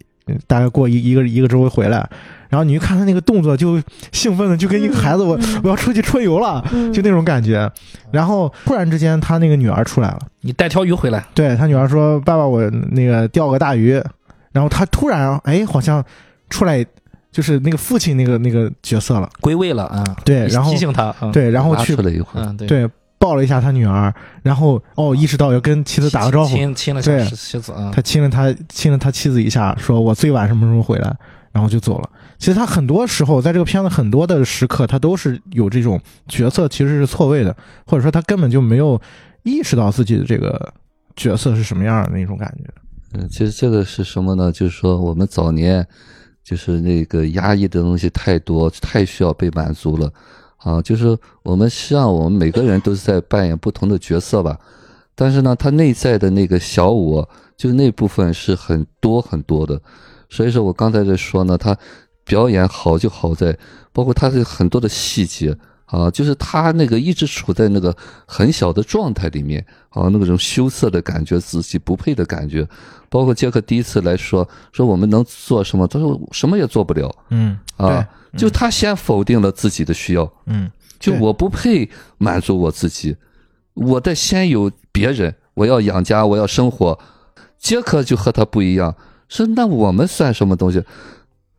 大概过一一个一个周回来。然后你一看他那个动作，就兴奋的就跟一个孩子，我我要出去春游了，嗯就那种感觉。然后突然之间，他那个女儿出来了，你带条鱼回来，对他女儿说：“爸爸，我那个钓个大鱼。”然后他突然哎，好像出来就是那个父亲那个那个角色了，归位了啊。对，然后提醒他，啊，对，然后去嗯，对，对，抱了一下他女儿，然后哦意识到要跟妻子打个招呼，亲亲了下对妻子啊，他亲了他亲了他妻子一下，说我最晚什么时候回来，然后就走了。其实他很多时候在这个片子很多的时刻，他都是有这种角色其实是错位的，或者说他根本就没有意识到自己的这个角色是什么样的那种感觉。嗯，其实这个是什么呢？就是说我们早年就是那个压抑的东西太多，太需要被满足了啊。就是我们希望我们每个人都是在扮演不同的角色吧，但是呢，他内在的那个小我，就那部分是很多很多的。所以说我刚才在说呢，他表演好就好在，包括他的很多的细节。啊，就是他那个一直处在那个很小的状态里面啊，那种羞涩的感觉，自己不配的感觉，包括杰克第一次来说说我们能做什么，他说什么也做不了嗯，啊，对就他先否定了自己的需要，嗯，就我不配满足我自己，我得先有别人，我要养家，我要生活。杰克就和他不一样，说那我们算什么东西？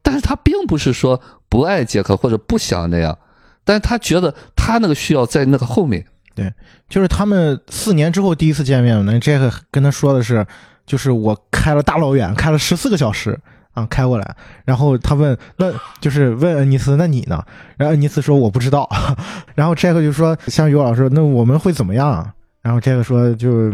但是他并不是说不爱杰克或者不想那样，但是他觉得他那个需要在那个后面。对就是他们四年之后第一次见面，那杰克跟他说的是，就是我开了大老远，开了十四个小时啊，开过来。然后他问，那就是问恩尼斯，那你呢？然后恩尼斯说我不知道。然后这个就说，像于老师，那我们会怎么样？然后这个说就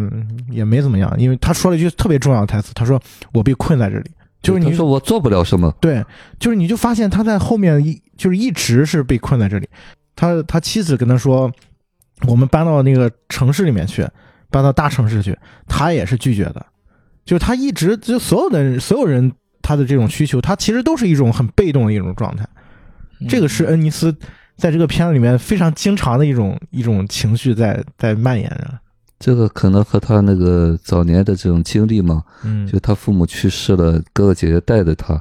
也没怎么样，因为他说了一句特别重要的台词，他说我被困在这里。就是你他说我做不了什么，对，就是你就发现他在后面一就是一直是被困在这里。他他妻子跟他说，我们搬到那个城市里面去，搬到大城市去，他也是拒绝的。就是他一直就所有的所有人他的这种需求，他其实都是一种很被动的一种状态。这个是恩尼斯在这个片子里面非常经常的一种一种情绪在在蔓延着。这个可能和他那个早年的这种经历嘛，嗯。就他父母去世了，哥哥姐姐带着他，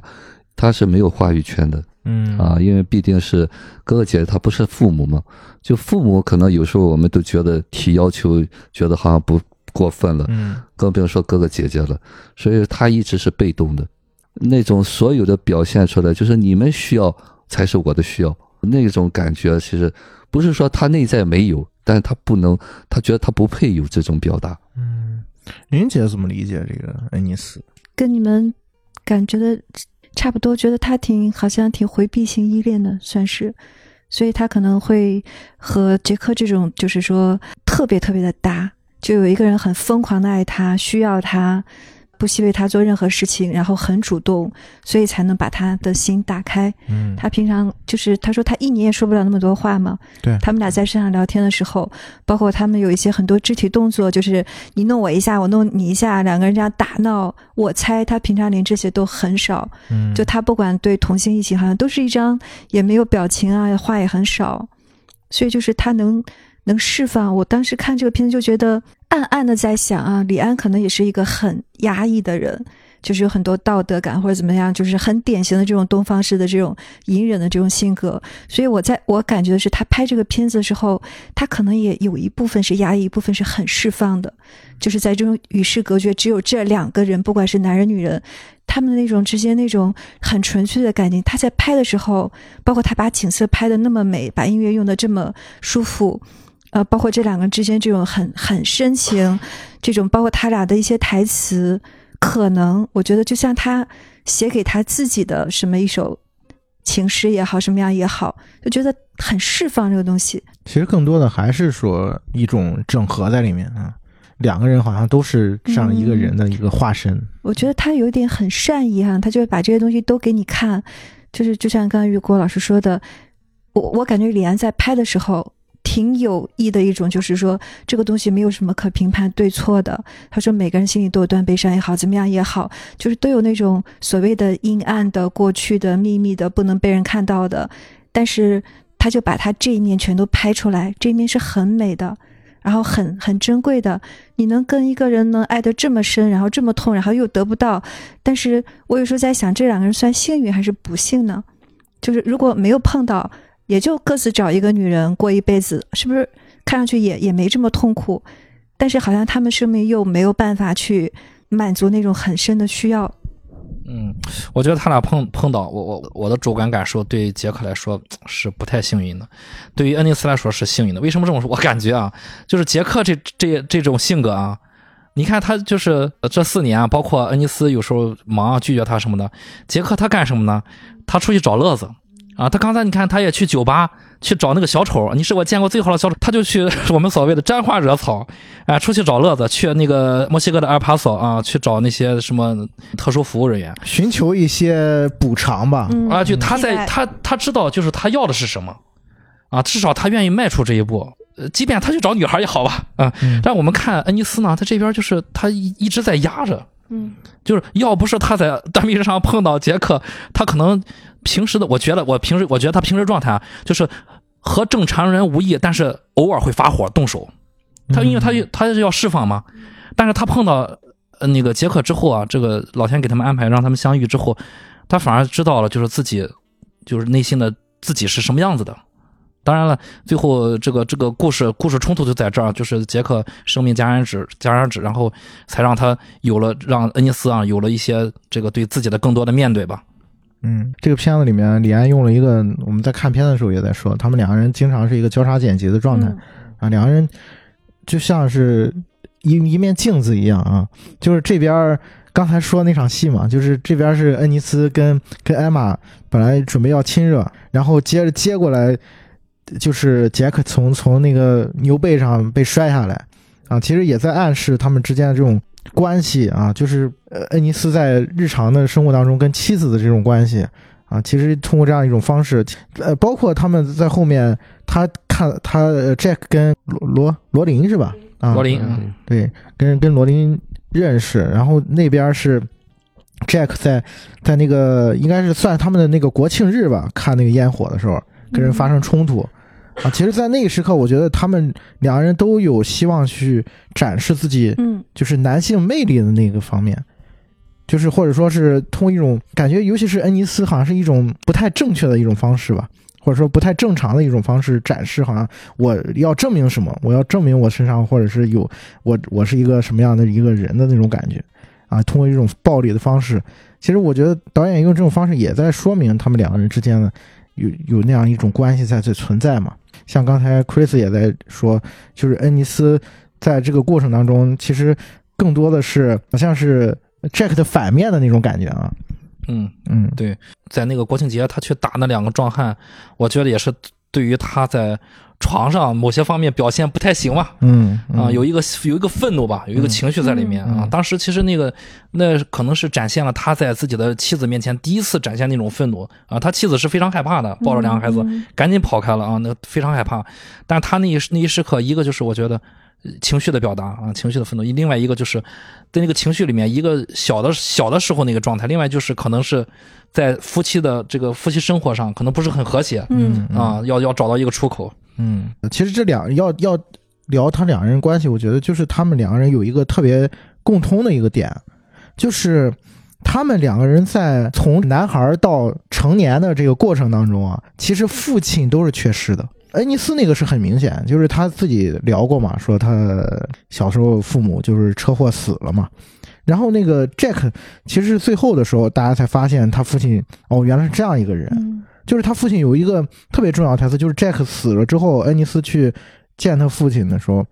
他是没有话语权的嗯。啊，因为毕竟是哥哥姐姐，他不是父母嘛。就父母可能有时候我们都觉得提要求，觉得好像不过分了，嗯。更不用说哥哥姐姐了，所以他一直是被动的，那种所有的表现出来，就是你们需要才是我的需要，那种感觉其实不是说他内在没有，但是他不能，他觉得他不配有这种表达。嗯，林姐怎么理解这个恩尼斯？跟你们感觉的差不多，觉得他挺好像挺回避型依恋的，算是，所以他可能会和杰克这种就是说特别特别的搭，就有一个人很疯狂的爱他，需要他，不惜为他做任何事情，然后很主动，所以才能把他的心打开。嗯他平常就是他说他一年也说不了那么多话嘛。对他们俩在山上聊天的时候，包括他们有一些很多肢体动作，就是你弄我一下，我弄你一下，两个人这样打闹。我猜他平常连这些都很少，嗯就他不管对同性异性，好像都是一张也没有表情啊，话也很少，所以就是他能能释放。我当时看这个片子就觉得暗暗的在想啊，李安可能也是一个很压抑的人。就是有很多道德感或者怎么样，就是很典型的这种东方式的这种隐忍的这种性格，所以我在我感觉的是，他拍这个片子的时候，他可能也有一部分是压抑，一部分是很释放的，就是在这种与世隔绝，只有这两个人，不管是男人女人，他们的那种之间那种很纯粹的感情。他在拍的时候，包括他把景色拍的那么美，把音乐用的这么舒服。呃，包括这两个人之间这种很很深情，这种包括他俩的一些台词，可能我觉得就像他写给他自己的什么一首情诗也好，什么样也好，就觉得很释放这个东西。其实更多的还是说一种整合在里面啊，两个人好像都是这样一个人的一个化身。我觉得他有一点很善意哈，他就会把这些东西都给你看，就是就像刚刚玉郭老师说的，我我感觉李安在拍的时候挺有意的一种，就是说这个东西没有什么可评判对错的。他说每个人心里都有段悲伤也好，怎么样也好，就是都有那种所谓的阴暗的、过去的、秘密的、不能被人看到的，但是他就把他这一面全都拍出来，这一面是很美的。然后很很珍贵的，你能跟一个人能爱得这么深，然后这么痛，然后又得不到，但是我有时候在想，这两个人算幸运还是不幸呢？就是如果没有碰到，也就各自找一个女人过一辈子，是不是看上去也也没这么痛苦？但是好像他们生命又没有办法去满足那种很深的需要。嗯，我觉得他俩碰碰到我我我的主观感受，对杰克来说 是不太幸运的，对于恩尼斯来说是幸运的。为什么这么说？我感觉啊，就是杰克这这这种性格啊，你看他就是这四年啊，包括恩尼斯有时候忙啊拒绝他什么的，杰克他干什么呢？他出去找乐子啊。他刚才你看他也去酒吧去找那个小丑，你是我见过最好的小丑，他就去我们所谓的沾花惹草，啊，出去找乐子，去那个墨西哥的阿尔帕索啊，去找那些什么特殊服务人员。寻求一些补偿吧。嗯啊，就他在他他知道就是他要的是什么，啊，至少他愿意迈出这一步。呃，即便他去找女孩也好吧，啊，嗯但我们看恩尼斯呢，他这边就是他一一直在压着，嗯就是要不是他在断臂上碰到杰克，他可能平时的，我觉得我平时我觉得他平时状态啊，就是和正常人无异，但是偶尔会发火动手。他因为他他是要释放嘛，但是他碰到呃那个杰克之后啊，这个老天给他们安排让他们相遇之后，他反而知道了就是自己就是内心的自己是什么样子的。当然了，最后这个这个故事故事冲突就在这儿，就是杰克生命戛然止戛然止，然后才让他有了让恩尼斯啊有了一些这个对自己的更多的面对吧。嗯，这个片子里面，李安用了一个我们在看片的时候也在说，他们两个人经常是一个交叉剪辑的状态、嗯。啊，两个人就像是一一面镜子一样啊，就是这边刚才说那场戏嘛，就是这边是恩尼斯跟跟艾玛本来准备要亲热，然后接着接过来就是杰克从从那个牛背上被摔下来啊，其实也在暗示他们之间的这种关系啊，就是呃，恩尼斯在日常的生活当中跟妻子的这种关系啊，其实通过这样一种方式，呃，包括他们在后面，他看他呃 Jack 跟罗罗罗琳是吧？啊，罗琳嗯对，跟跟罗琳认识，然后那边是 Jack 在在那个应该是算他们的那个国庆日吧，看那个烟火的时候跟人发生冲突。啊，其实，在那个时刻，我觉得他们两个人都有希望去展示自己嗯。就是男性魅力的那个方面，就是或者说是通过一种感觉，尤其是恩尼斯，好像是一种不太正确的一种方式吧，或者说不太正常的一种方式展示，好像我要证明什么，我要证明我身上或者是有我我是一个什么样的一个人的那种感觉啊，通过一种暴力的方式，其实我觉得导演用这种方式也在说明他们两个人之间的有有那样一种关系在这存在嘛。像刚才 Chris 也在说，就是恩尼斯在这个过程当中，其实更多的是好像是 Jack 的反面的那种感觉啊。嗯，嗯，对在那个国庆节，他去打那两个壮汉，我觉得也是对于他在床上某些方面表现不太行吧。嗯啊，有一个有一个愤怒吧，有一个情绪在里面啊。当时其实那个那可能是展现了他在自己的妻子面前第一次展现那种愤怒啊。他妻子是非常害怕的，抱着两个孩子嗯赶紧跑开了啊，那非常害怕。但是他那一那一时刻，一个就是我觉得呃情绪的表达啊，情绪的愤怒；另外一个就是在那个情绪里面，一个小的小的时候那个状态；另外就是可能是在夫妻的这个夫妻生活上可能不是很和谐嗯啊，要要找到一个出口。嗯，其实这两要要聊他两个人关系，我觉得就是他们两个人有一个特别共通的一个点，就是他们两个人在从男孩到成年的这个过程当中啊，其实父亲都是缺失的。恩尼斯那个是很明显，就是他自己聊过嘛，说他小时候父母就是车祸死了嘛。然后那个 Jack 其实最后的时候，大家才发现他父亲哦，原来是这样一个人。嗯就是他父亲有一个特别重要的台词，就是 Jack 死了之后，恩尼斯去见他父亲的时候，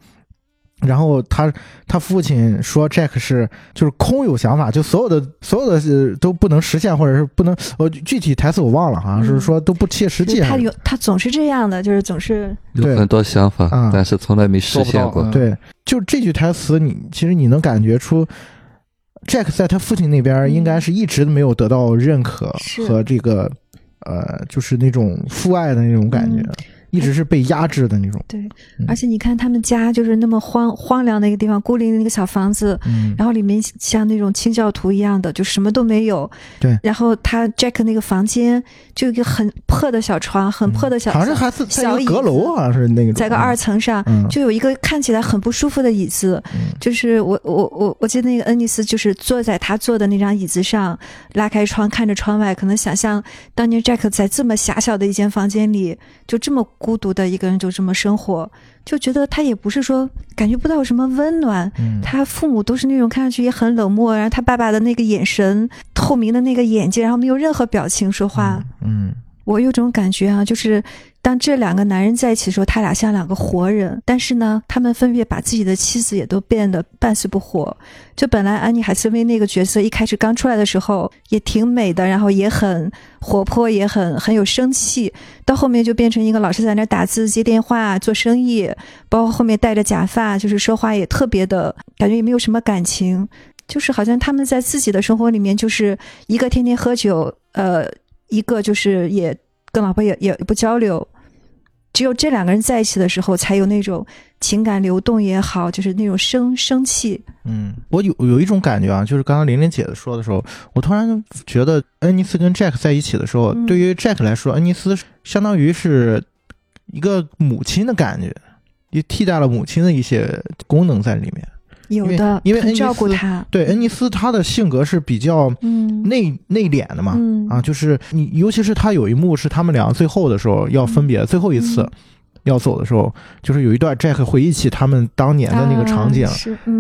然后他他父亲说 Jack 是就是空有想法，就所有的所有的呃都不能实现，或者是不能，呃，具体台词我忘了，好像是说都不切实际。他有他总是这样的，就是总是有很多想法嗯，但是从来没实现过。对，就这句台词你，其实你能感觉出，Jack 在他父亲那边应该是一直没有得到认可和这个，呃，就是那种父爱的那种感觉，嗯一直是被压制的那种。对嗯，而且你看他们家就是那么荒荒凉的一个地方，孤零零的一个小房子，嗯，然后里面像那种清教徒一样的，就什么都没有。对然后他 Jack 那个房间就一个很破的小床，很破的小，嗯好像还是小阁楼，好像是那个在个二层上，嗯就有一个看起来很不舒服的椅子。嗯就是我我我我记得那个恩尼斯就是坐在他坐的那张椅子上，拉开窗看着窗外，可能想象当年 Jack 在这么狭小的一间房间里，就这么孤独的一个人就这么生活，就觉得他也不是说感觉不到有什么温暖。嗯他父母都是那种看上去也很冷漠，然后他爸爸的那个眼神，透明的那个眼睛，然后没有任何表情说话。嗯我有种感觉啊，就是当这两个男人在一起的时候，他俩像两个活人，但是呢，他们分别把自己的妻子也都变得半死不活。就本来安妮海瑟薇那个角色一开始刚出来的时候也挺美的，然后也很活泼，也很很有生气，到后面就变成一个老是在那打字、接电话、做生意，包括后面戴着假发，就是说话也特别的感觉也没有什么感情。就是好像他们在自己的生活里面，就是一个天天喝酒，呃，一个就是也跟老婆也也不交流，只有这两个人在一起的时候，才有那种情感流动也好，就是那种生生气。嗯，我有有一种感觉啊，就是刚刚玲玲姐的说的时候，我突然觉得恩尼斯跟 Jack 在一起的时候，嗯对于 Jack 来说，恩尼斯相当于是一个母亲的感觉，也替代了母亲的一些功能在里面。有的因为因为很照顾恩尼斯他，对，恩尼斯他的性格是比较嗯，内内敛的嘛，嗯。啊，就是你，尤其是他有一幕是他们俩最后的时候要分别，最后一次嗯。要走的时候，就是有一段 Jack 回忆起他们当年的那个场景，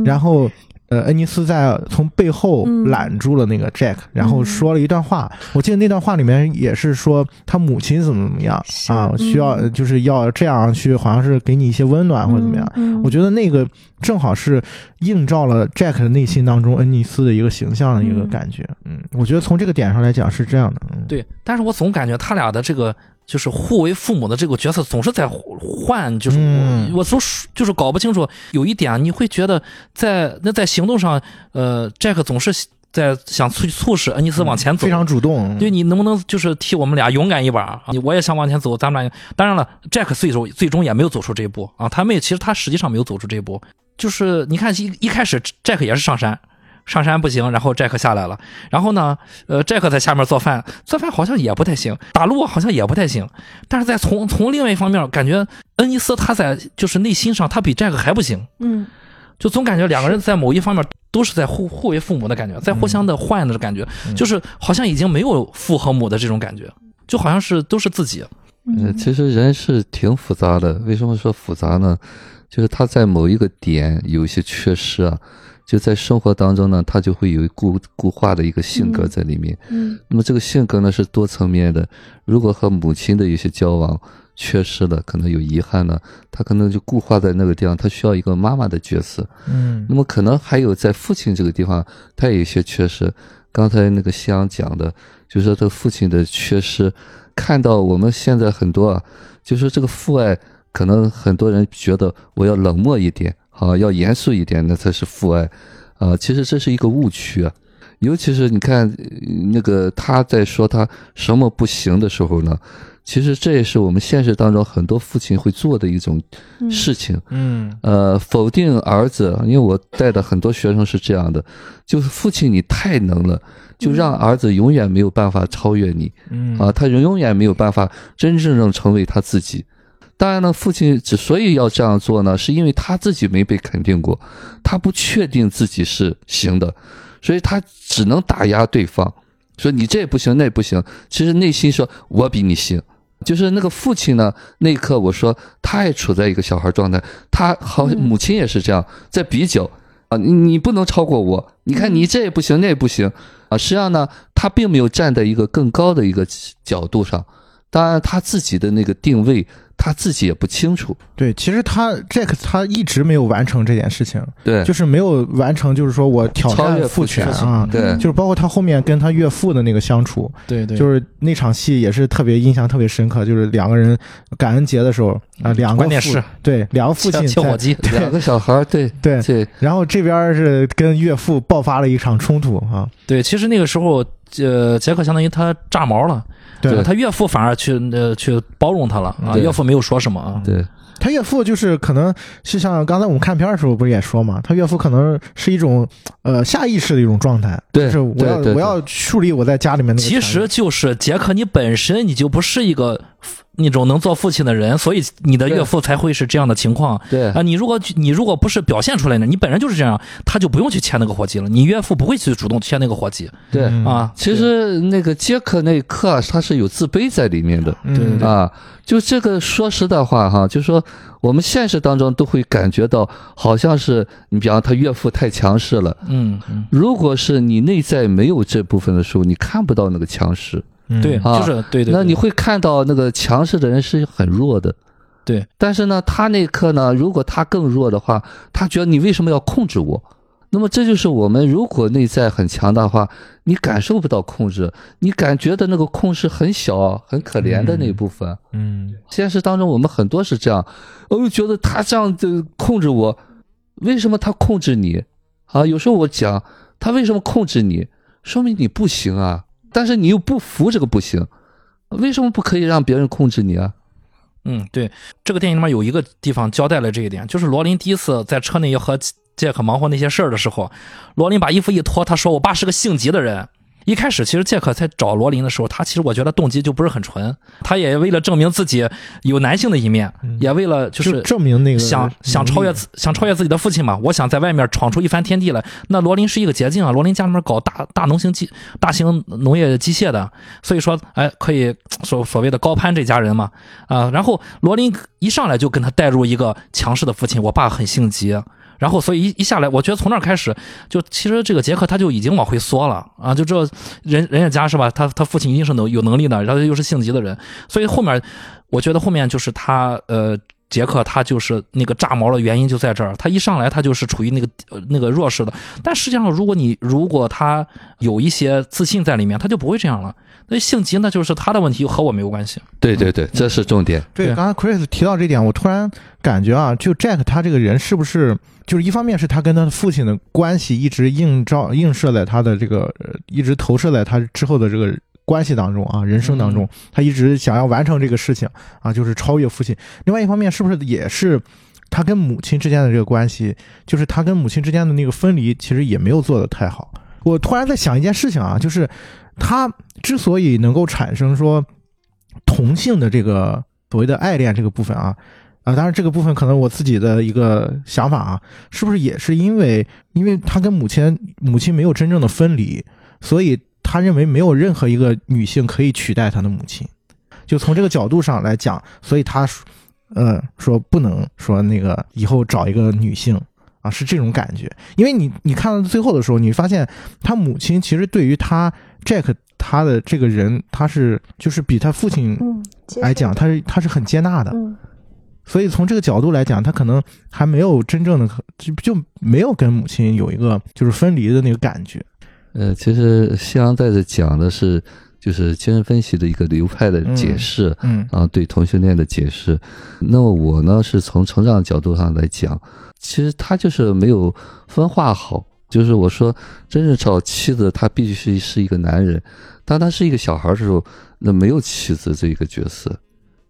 然后呃，恩尼斯在从背后嗯揽住了那个 Jack，、然后说了一段话。我记得那段话里面也是说他母亲怎么怎么样啊，嗯需要就是要这样去，好像是给你一些温暖或者怎么样。嗯，我觉得那个正好是映照了 Jack 的内心当中恩尼斯的一个形象的一个嗯感觉。嗯，我觉得从这个点上来讲是这样的。嗯，对，但是我总感觉他俩的这个就是互为父母的这个角色总是在换，就是嗯我我都就是搞不清楚。有一点你会觉得在那在行动上，呃，Jack 总是在想促促使恩尼斯往前走，非常主动，对你能不能就是替我们俩勇敢一把啊？你我也想往前走，咱们俩当然了，Jack 最终最终也没有走出这一步啊，他没其实他实际上没有走出这一步，就是你看一一开始 Jack 也是上山。上山不行，然后 Jack 下来了，然后呢，呃，Jack 在下面做饭，做饭好像也不太行，打路好像也不太行，但是在从从另外一方面，感觉恩尼斯他在就是内心上他比 Jack 还不行，嗯。就总感觉两个人在某一方面都是在互互为父母的感觉，在互相的换的感觉，就是好像已经没有父和母的这种感觉，就好像是都是自己。呃，嗯其实人是挺复杂的。为什么说复杂呢？就是他在某一个点有一些缺失啊，就在生活当中呢，他就会有固固化的一个性格在里面。嗯那么这个性格呢是多层面的。如果和母亲的一些交往缺失了，可能有遗憾呢，他可能就固化在那个地方，他需要一个妈妈的角色。嗯那么可能还有在父亲这个地方，他也有一些缺失。刚才那个夕阳讲的，就是说他父亲的缺失，看到我们现在很多啊，就是这个父爱，可能很多人觉得我要冷漠一点，啊，要严肃一点，那才是父爱，啊，其实这是一个误区啊。尤其是你看呃那个他在说他什么不行的时候呢，其实这也是我们现实当中很多父亲会做的一种嗯事情。嗯呃，否定儿子，因为我带的很多学生是这样的，就是父亲你太能了，就让儿子永远没有办法超越你嗯啊，他永远没有办法真正能成为他自己。当然呢，父亲之所以要这样做呢，是因为他自己没被肯定过，他不确定自己是行的，所以他只能打压对方，说你这也不行，那也不行。其实内心说我比你行。就是那个父亲呢，那一刻我说他也处在一个小孩状态，他好嗯母亲也是这样在比较啊，你你不能超过我，你看你这也不行，那也不行啊。实际上呢，他并没有站在一个更高的一个角度上，当然他自己的那个定位他自己也不清楚。对，其实他 Jack 他一直没有完成这件事情，对，就是没有完成，就是说我挑战父父权权。啊，对。就是包括他后面跟他岳父的那个相处，对对。就是那场戏也是特别印象特别深刻，就是两个人感恩节的时候啊，两个父关键是。对两个父亲在切火鸡，两个小孩，对对，对。然后这边是跟岳父爆发了一场冲突啊，对，其实那个时候，呃，杰克相当于他炸毛了，对。他岳父反而去呃去包容他了啊，岳父没有说什么啊，对。他岳父就是可能是像刚才我们看片的时候不是也说嘛，他岳父可能是一种呃下意识的一种状态，对就是我要我要树立我在家里面那个其实就是杰克，你本身你就不是一个那种能做父亲的人，所以你的岳父才会是这样的情况对啊。你如果你如果不是表现出来的，你本人就是这样，他就不用去签那个活计了。你岳父不会去主动签那个活计对。嗯啊。其实那个杰克那一刻啊他是有自卑在里面的嗯对对啊。就这个说实在话哈，就说我们现实当中都会感觉到，好像是你比方他岳父太强势了。嗯嗯，如果是你内在没有这部分的时候，你看不到那个强势，嗯对，啊就是对对。那你会看到那个强势的人是很弱的。对，但是呢，他那一刻呢，如果他更弱的话，他觉得你为什么要控制我？那么这就是我们如果内在很强大的话，你感受不到控制，你感觉的那个控制很小、很可怜的那一部分。嗯现实当中，我们很多是这样，我就觉得他这样子控制我，为什么他控制你？啊，有时候我讲他为什么控制你，说明你不行啊，但是你又不服这个不行，为什么不可以让别人控制你啊？嗯，对，这个电影里面有一个地方交代了这一点，就是罗琳第一次在车内要和杰克忙活那些事儿的时候，罗琳把衣服一脱，他说：“我爸是个性急的人。”一开始，其实杰克在找罗琳的时候，他其实我觉得动机就不是很纯，他也为了证明自己有男性的一面，也为了就就是证明那个想想超越自想超越自己的父亲嘛，我想在外面闯出一番天地来。那罗琳是一个捷径啊，罗琳家里面搞大大农型机大型农业机械的，所以说哎可以所所谓的高攀这家人嘛啊。然后罗琳一上来就跟他带入一个强势的父亲，我爸很性急。然后，所以一一下来，我觉得从那儿开始，就其实这个杰克他就已经往回缩了啊，就这人人家家是吧？他他父亲一定是能有能力的，然后又是性急的人，所以后面我觉得后面就是他呃杰克他就是那个炸毛的原因就在这儿，他一上来他就是处于那个呃那个弱势的。但实际上，如果你如果他有一些自信在里面，他就不会这样了。那性急那就是他的问题，和我没有关系。对对对，这是重点。对，对刚才 Chris 提到这点，我突然感觉啊，就 Jack 他这个人是不是，就是一方面是他跟他的父亲的关系一直映照映射在他的这个，呃一直投射在他之后的这个关系当中啊，人生当中，他一直想要完成这个事情啊，就是超越父亲。另外一方面，是不是也是他跟母亲之间的这个关系，就是他跟母亲之间的那个分离，其实也没有做得太好。我突然在想一件事情啊，就是他之所以能够产生说同性的这个所谓的爱恋这个部分啊，啊，当然这个部分可能我自己的一个想法啊，是不是也是因为因为他跟母亲母亲没有真正的分离，所以他认为没有任何一个女性可以取代他的母亲，就从这个角度上来讲，所以他说嗯说不能说那个以后找一个女性。啊，是这种感觉，因为你你看到最后的时候，你发现他母亲其实对于他 Jack 他的这个人，他是就是比他父亲嗯，来讲，他是他是很接纳的，嗯所以从这个角度来讲，他可能还没有真正的就就没有跟母亲有一个就是分离的那个感觉。呃，其实西洋在这讲的是，就是精神分析的一个流派的解释。嗯啊，对同性恋的解释。那么我呢，是从成长角度上来讲，其实他就是没有分化好。就是我说，真正找妻子，他必须是一个男人。当他是一个小孩的时候，那没有妻子这一个角色，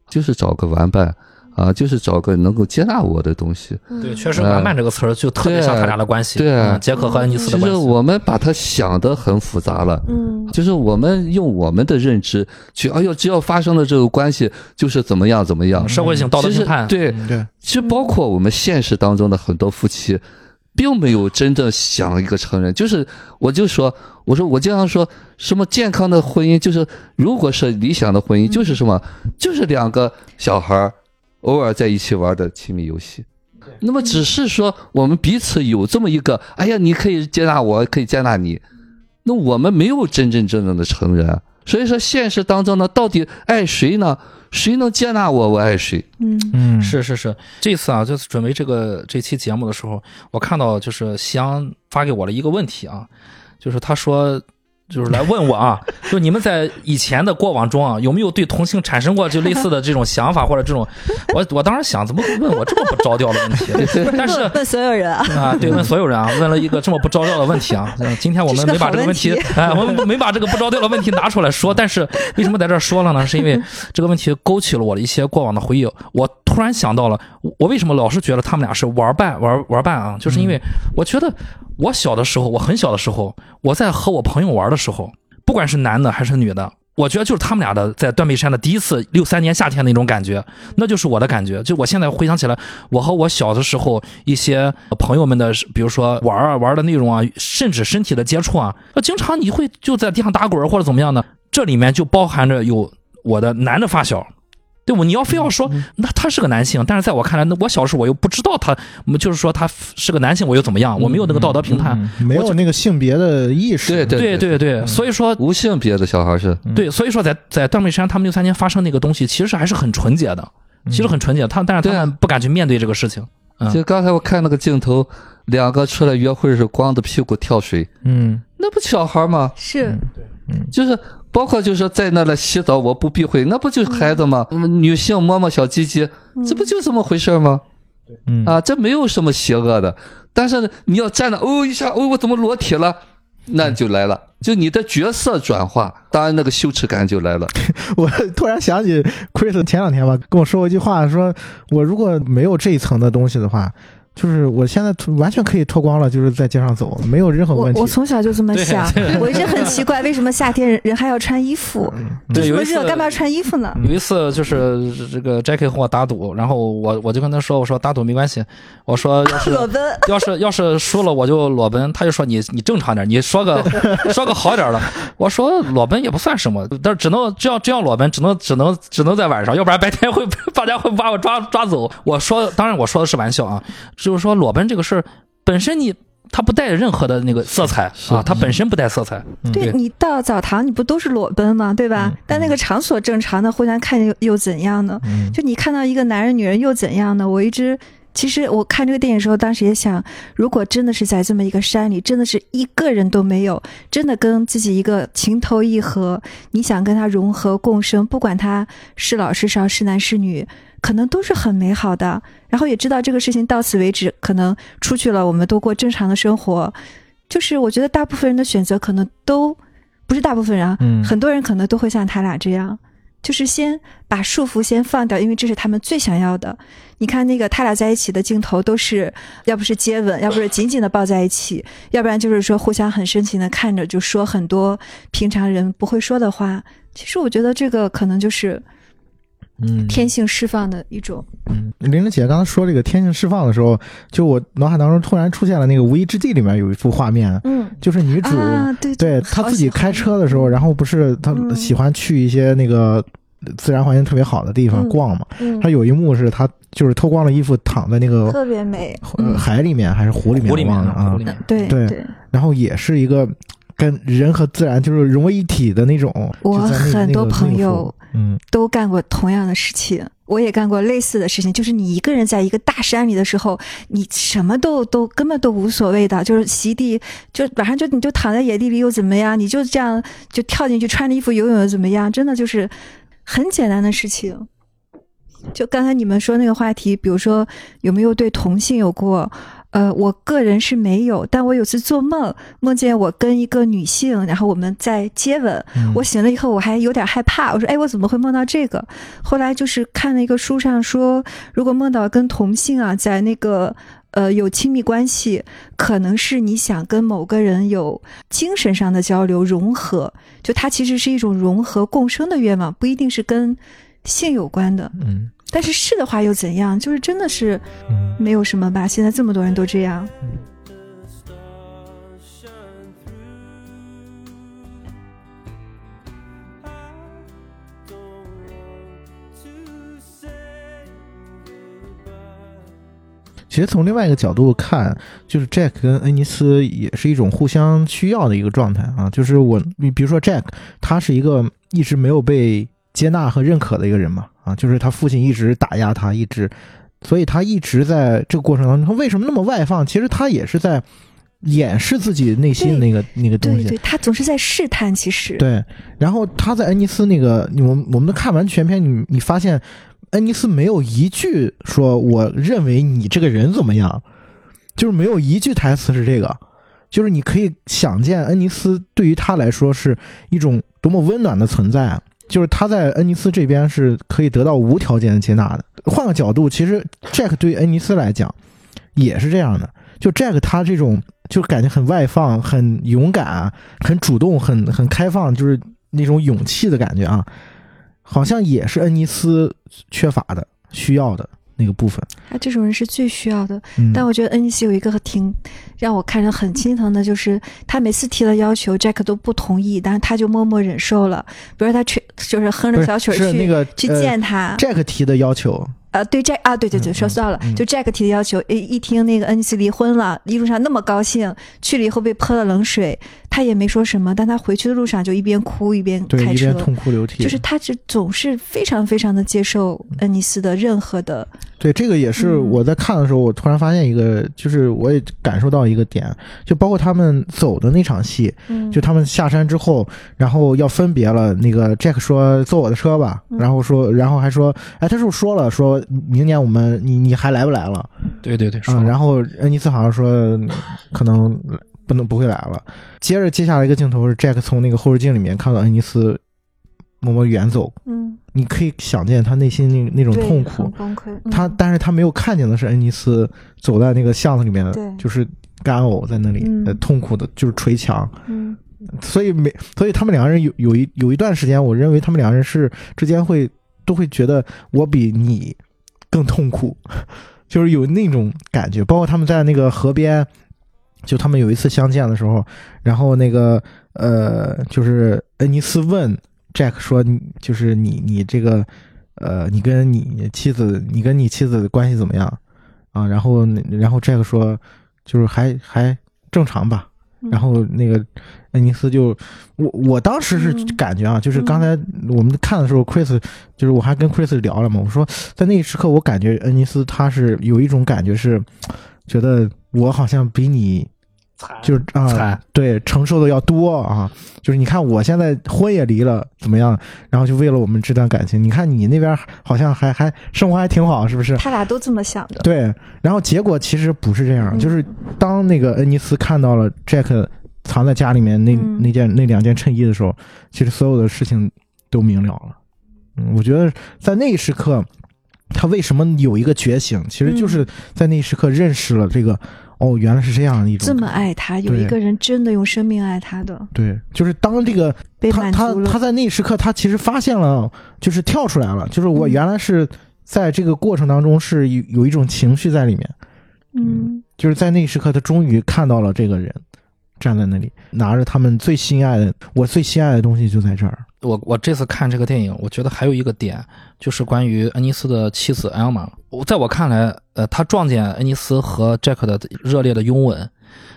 就是找个玩伴啊，就是找个能够接纳我的东西。对，确实“玩伴”这个词儿就特别像他俩的关系。对杰克和安妮斯其实的关系。我们把它想的很复杂了。嗯就是我们用我们的认知去，哎呦，只要发生了这个关系，就是怎么样怎么样。社会性道德其实评判，对，嗯，对，其实包括我们现实当中的很多夫妻，并没有真正想一个成人。就是我就说，我说我经常说什么健康的婚姻，就是如果是理想的婚姻，就是什么，就是两个小孩儿偶尔在一起玩的亲密游戏。那么只是说我们彼此有这么一个，哎呀，你可以接纳我，可以接纳你，那我们没有真真正正的成人啊。所以说，现实当中呢，到底爱谁呢？谁能接纳我，我爱谁。嗯嗯是是是，这次啊，就是准备这个这期节目的时候，我看到就是西阳发给我了一个问题啊，就是他说。就是来问我啊，就你们在以前的过往中啊，有没有对同性产生过就类似的这种想法或者这种？我我当时想，怎么会问我这么不着调的问题？但是问问所有人啊，啊，对，问所有人啊，问了一个这么不着调的问题啊。嗯今天我们没把这个问题哎，我们没把这个不着调的问题拿出来说。但是为什么在这儿说了呢？是因为这个问题勾起了我的一些过往的回忆。我突然想到了，我我为什么老是觉得他们俩是玩伴玩玩伴啊？就是因为我觉得我小的时候，我很小的时候，我在和我朋友玩的时候，不管是男的还是女的。我觉得就是他们俩的在断背山的第一次六三年夏天那种感觉，那就是我的感觉。就我现在回想起来，我和我小的时候一些朋友们的，比如说玩啊玩的内容啊，甚至身体的接触啊，那经常你会就在地上打滚或者怎么样呢，这里面就包含着有我的男的发小。对不？你要非要说，那他是个男性，但是在我看来，那我小时候我又不知道他，就是说他是个男性，我又怎么样？我没有那个道德评判。嗯没有那个性别的意识。对对对对，所以说无性别的小孩是，对，所以说在在断背山他们六三年发生那个东西，其实还是很纯洁的，其实很纯洁。他但是他们不敢去面对这个事情。嗯就刚才我看那个镜头，两个出来约会是光着屁股跳水，嗯那不小孩吗？是就是包括就是说在那里洗澡，我不避讳，那不就是孩子吗？嗯女性摸摸小鸡鸡，这不就这么回事吗？嗯啊，这没有什么邪恶的。但是呢你要站着，哦一下，哦我怎么裸体了？那就来了，就你的角色转化，当然那个羞耻感就来了。我突然想起 Chris 前两天吧跟我说过一句话，说我如果没有这一层的东西的话，就是我现在完全可以脱光了，就是在街上走，没有任何问题我我。从小就这么想，我一直很奇怪，为什么夏天人人还要穿衣服？这么对有一次热，干嘛要穿衣服呢？有一次就是这个 Jackie 和我打赌，然后我我就跟他说，我说打赌没关系，我说要是 裸奔，要是要是输了我就裸奔，他就说你你正常点，你说个 说个好点的。我说裸奔也不算什么，但是只能这样这样裸奔，只能只能只能在晚上，要不然白天会大家会把我抓抓走。我说当然我说的是玩笑啊，就是说裸奔这个事儿本身你它不带任何的那个色彩啊，它本身不带色彩。嗯对你到澡堂，你不都是裸奔吗？对吧？嗯但那个场所正常的，互相看又又怎样呢？嗯就你看到一个男人、女人又怎样呢？我一直其实我看这个电影的时候，当时也想，如果真的是在这么一个山里，真的是一个人都没有，真的跟自己一个情投意合，你想跟他融合共生，不管他是老是少、是男是女，可能都是很美好的。然后也知道这个事情到此为止，可能出去了，我们都过正常的生活。就是我觉得大部分人的选择可能都不是大部分人啊，嗯很多人可能都会像他俩这样，就是先把束缚先放掉，因为这是他们最想要的。你看那个他俩在一起的镜头，都是要不是接吻，要不是紧紧的抱在一起，要不然就是说互相很深情的看着，就说很多平常人不会说的话。其实我觉得这个可能就是嗯。天性释放的一种。嗯，玲玲姐刚才说这个天性释放的时候，就我脑海当中突然出现了那个《无依之地》里面有一幅画面，嗯。就是女主、啊，对对她自己开车的时候，然后不是她嗯。喜欢去一些那个自然环境特别好的地方嗯。逛嘛，嗯。她有一幕是她就是脱光了衣服躺在那个特别美，呃海里面还是湖里面，啊。湖里，面，对对对。然后也是一个跟人和自然就是融为一体的那种。我很多朋友嗯都干过同样的事情，我也干过类似的事情。就是你一个人在一个大山里的时候，你什么都都根本都无所谓的，就是席地，就晚上就你就躺在野地里又怎么样？你就这样就跳进去穿着衣服游泳又怎么样？真的就是很简单的事情。就刚才你们说那个话题，比如说有没有对同性有过？呃，我个人是没有，但我有次做梦，梦见我跟一个女性，然后我们在接吻，嗯我醒了以后，我还有点害怕。我说：“哎，我怎么会梦到这个？”后来就是看了一个书上说，如果梦到跟同性啊，在那个呃有亲密关系，可能是你想跟某个人有精神上的交流融合，就它其实是一种融合共生的愿望，不一定是跟性有关的。嗯但是是的话又怎样？就是真的是嗯没有什么吧。现在这么多人都这样.其实从另外一个角度看，就是 Jack 跟恩尼斯也是一种互相需要的一个状态啊。就是我，你比如说 Jack，他是一个一直没有被接纳和认可的一个人嘛，啊，就是他父亲一直打压他，一直，所以他一直在这个过程当中，他为什么那么外放？其实他也是在掩饰自己内心的那个那个东西。对对，他总是在试探，其实对，然后他在恩尼斯那个，我们我们都看完全片，你你发现恩尼斯没有一句说我认为你这个人怎么样，就是没有一句台词是这个，就是你可以想见恩尼斯对于他来说是一种多么温暖的存在，就是他在恩尼斯这边是可以得到无条件的接纳的。换个角度，其实 Jack 对于恩尼斯来讲也是这样的，就 Jack 他这种就感觉很外放、很勇敢、很主动、很很开放，就是那种勇气的感觉啊，好像也是恩尼斯缺乏的、需要的那个部分。他这种人是最需要的。嗯，但我觉得恩尼斯有一个挺让我看着很心疼的，就是他每次提了要求，Jack 都不同意，但是他就默默忍受了。比如说他吹，就是哼着小曲儿去是那个去呃见他。Jack 提的要求，呃，对 Jack 啊，对对对，嗯说错了，嗯就 Jack 提的要求，一一听那个恩尼斯离婚了，一路上那么高兴，去了以后被泼了冷水，他也没说什么，但他回去的路上就一边哭一边对，开车。一边，痛哭流涕，就是他是总是非常非常的接受恩尼斯的任何的，对，这个也是嗯。我在看的时候，我突然发现一个，就是我也感受到一个点，就包括他们走的那场戏，嗯，就他们下山之后，然后要分别了。那个 Jack 说坐我的车吧，嗯。然后说，然后还说，哎，他是不是说了，说明年我们你你还来不来了？对对对，说嗯，然后恩尼斯好像说可能不能不会来了。接着接下来一个镜头是 Jack 从那个后视镜里面看到恩尼斯默默远走，嗯，你可以想见他内心那那种痛苦。崩溃，嗯他但是他没有看见的是恩尼斯走在那个巷子里面对，就是干呕在那里，痛苦的就是捶墙。嗯所以没所以他们两个人有有一有一段时间，我认为他们两个人是之间会都会觉得我比你更痛苦，就是有那种感觉。包括他们在那个河边，就他们有一次相见的时候，然后那个呃，就是恩尼斯问 Jack 说，就是你你这个呃，你跟你妻子，你跟你妻子的关系怎么样啊？然后然后 Jack 说，就是还还正常吧。嗯然后那个恩尼斯就，我我当时是嗯感觉啊，就是刚才我们看的时候，Chris 就是我还跟 Chris 聊了嘛，我说在那一时刻，我感觉恩尼斯他是有一种感觉是，觉得我好像比你就是啊、惨对承受的要多啊，就是你看我现在婚也离了，怎么样？然后就为了我们这段感情，你看你那边好像还还生活还挺好，是不是？他俩都这么想的。对，然后结果其实不是这样，嗯就是当那个恩尼斯看到了 Jack 藏在家里面那、嗯那件那两件衬衣的时候，其实所有的事情都明了了。嗯，我觉得在那一时刻，他为什么有一个觉醒，其实就是在那一时刻认识了这个，哦，原来是这样的一种这么爱他，有一个人真的用生命爱他的，对，就是当这个 被他他。他在那一时刻，他其实发现了，就是跳出来了，就是我嗯原来是在这个过程当中是有有一种情绪在里面。嗯就是在那一时刻，他终于看到了这个人站在那里，拿着他们最心爱的，我最心爱的东西就在这儿。我我这次看这个电影，我觉得还有一个点，就是关于恩尼斯的妻子艾玛。我在我看来，呃，他撞见恩尼斯和 Jack 的热烈的拥吻，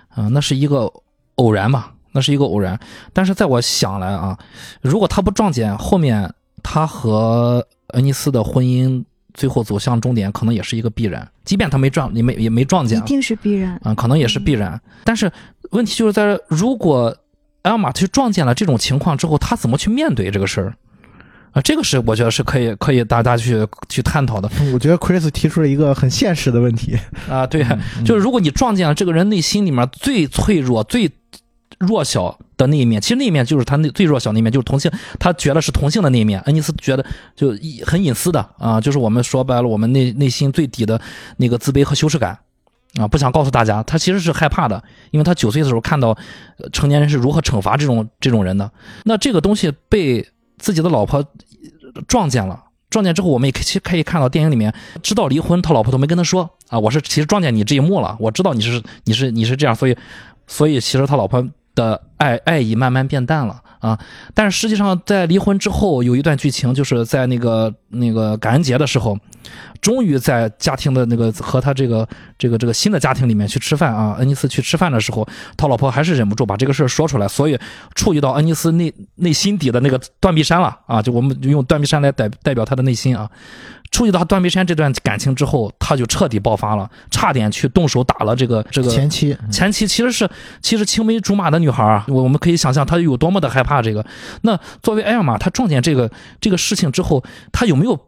啊、那是一个偶然吧，那是一个偶然。但是在我想来啊，如果他不撞见，后面他和恩尼斯的婚姻最后走向终点，可能也是一个必然。即便他没撞，也没也没撞见，一定是必然。啊、可能也是必然。但是问题就是在，如果艾尔玛去撞见了这种情况之后，他怎么去面对这个事儿？啊，这个是我觉得是可以可以大家去去探讨的我觉得 Chris 提出了一个很现实的问题，啊。对，嗯就是如果你撞见了这个人内心里面最脆弱、最弱小的那一面，其实那一面就是他那最弱小那一面，就是同性，他觉得是同性的那一面。恩尼斯觉得就很隐私的啊，就是我们说白了，我们内内心最底的那个自卑和羞耻感啊，不想告诉大家，他其实是害怕的，因为他九岁的时候看到成年人是如何惩罚这种这种人的。那这个东西被自己的老婆撞见了。撞见之后，我们也可以可以看到电影里面，知道离婚，他老婆都没跟他说啊，我是其实撞见你这一幕了，我知道你是你是你是这样，所以所以其实他老婆的爱爱意慢慢变淡了啊。但是实际上，在离婚之后，有一段剧情，就是在那个那个感恩节的时候，终于在家庭的那个和他这个这个这个新的家庭里面去吃饭啊。恩尼斯去吃饭的时候，他老婆还是忍不住把这个事说出来，所以触及到恩尼斯内内心底的那个断臂山了啊。就我们用断臂山来代代表他的内心啊。触及到段碧山这段感情之后，他就彻底爆发了，差点去动手打了这个这个前妻前妻其实是其实青梅竹马的女孩啊，我我们可以想象她有多么的害怕这个。那作为艾尔玛，她撞见这个这个事情之后，她有没有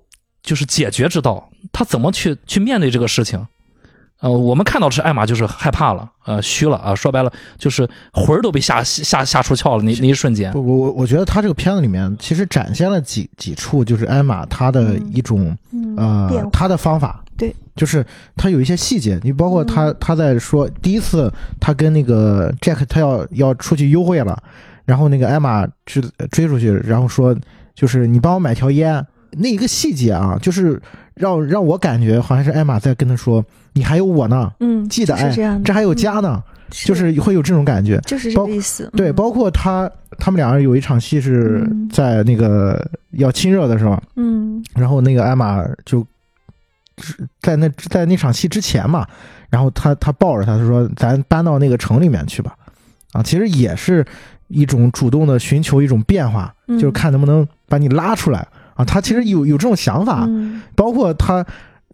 就是解决之道？她怎么去去面对这个事情？呃，我们看到的是艾玛就是害怕了，呃，虚了啊，说白了就是魂儿都被吓吓吓出窍了，那那一瞬间。不，我我我觉得他这个片子里面其实展现了几几处，就是艾玛他的一种、嗯，呃变化她的方法，对，就是他有一些细节，你包括她嗯她在说第一次他跟那个 Jack 他要要出去幽会了，然后那个艾玛去追出去，然后说就是你帮我买条烟，那一个细节啊，就是让让我感觉好像是艾玛在跟他说你还有我呢，嗯，记得哎就是这还有家呢，就是会有这种感觉。就是这包个意思。对，嗯包括他他们两人有一场戏是嗯在那个要亲热的时候，嗯然后那个艾玛就在那在那场戏之前嘛，然后他他抱着他，他说咱搬到那个城里面去吧，啊，其实也是一种主动的寻求一种变化，嗯就是看能不能把你拉出来啊，他其实有有这种想法，嗯包括他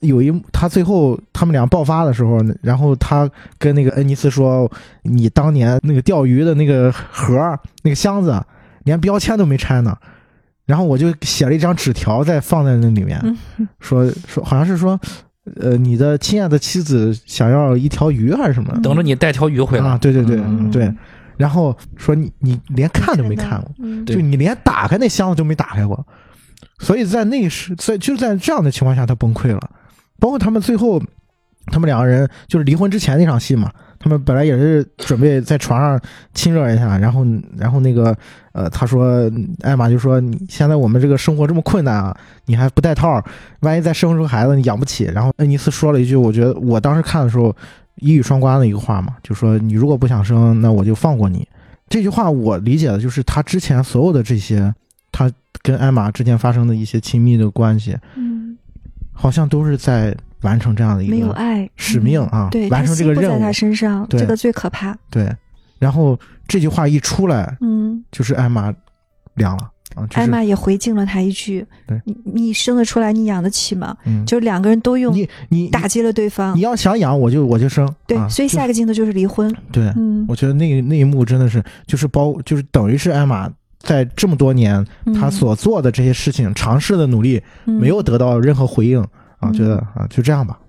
有一他最后他们俩爆发的时候，然后他跟那个恩尼斯说：“你当年那个钓鱼的那个盒儿那个箱子，连标签都没拆呢。”然后我就写了一张纸条，在放在那里面，嗯说说好像是说，呃，你的亲爱的妻子想要一条鱼还是什么嗯等着你带条鱼回来。啊？对对对、嗯对。然后说你你连看都没看过，嗯就你连打开那箱子都没打开过，所以在那时，在就在这样的情况下，他崩溃了。包括他们最后，他们两个人就是离婚之前那场戏嘛，他们本来也是准备在床上亲热一下，然后然后那个呃，他说艾玛就说你现在我们这个生活这么困难啊，你还不带套，万一再生出个孩子你养不起。然后恩尼斯说了一句，我觉得我当时看的时候一语双关的一个话嘛，就说你如果不想生，那我就放过你。这句话我理解的就是他之前所有的这些，跟艾玛之间发生的一些亲密的关系，嗯好像都是在完成这样的一没有个爱使命啊嗯对，完成这个任务不在他身上，对这个最可怕。对。然后这句话一出来，嗯，就是艾玛凉了啊，就是艾玛也回敬了他一句对：“你你生得出来，你养得起吗？”嗯，就是两个人都用你你打击了对方你。要想养我就我就生，对，啊所以下一个镜头就是离婚。对，嗯，我觉得那那一幕真的是就是包就是等于是艾玛在这么多年她嗯所做的这些事情、尝试的努力嗯。没有得到任何回应啊，嗯。觉得啊就这样吧，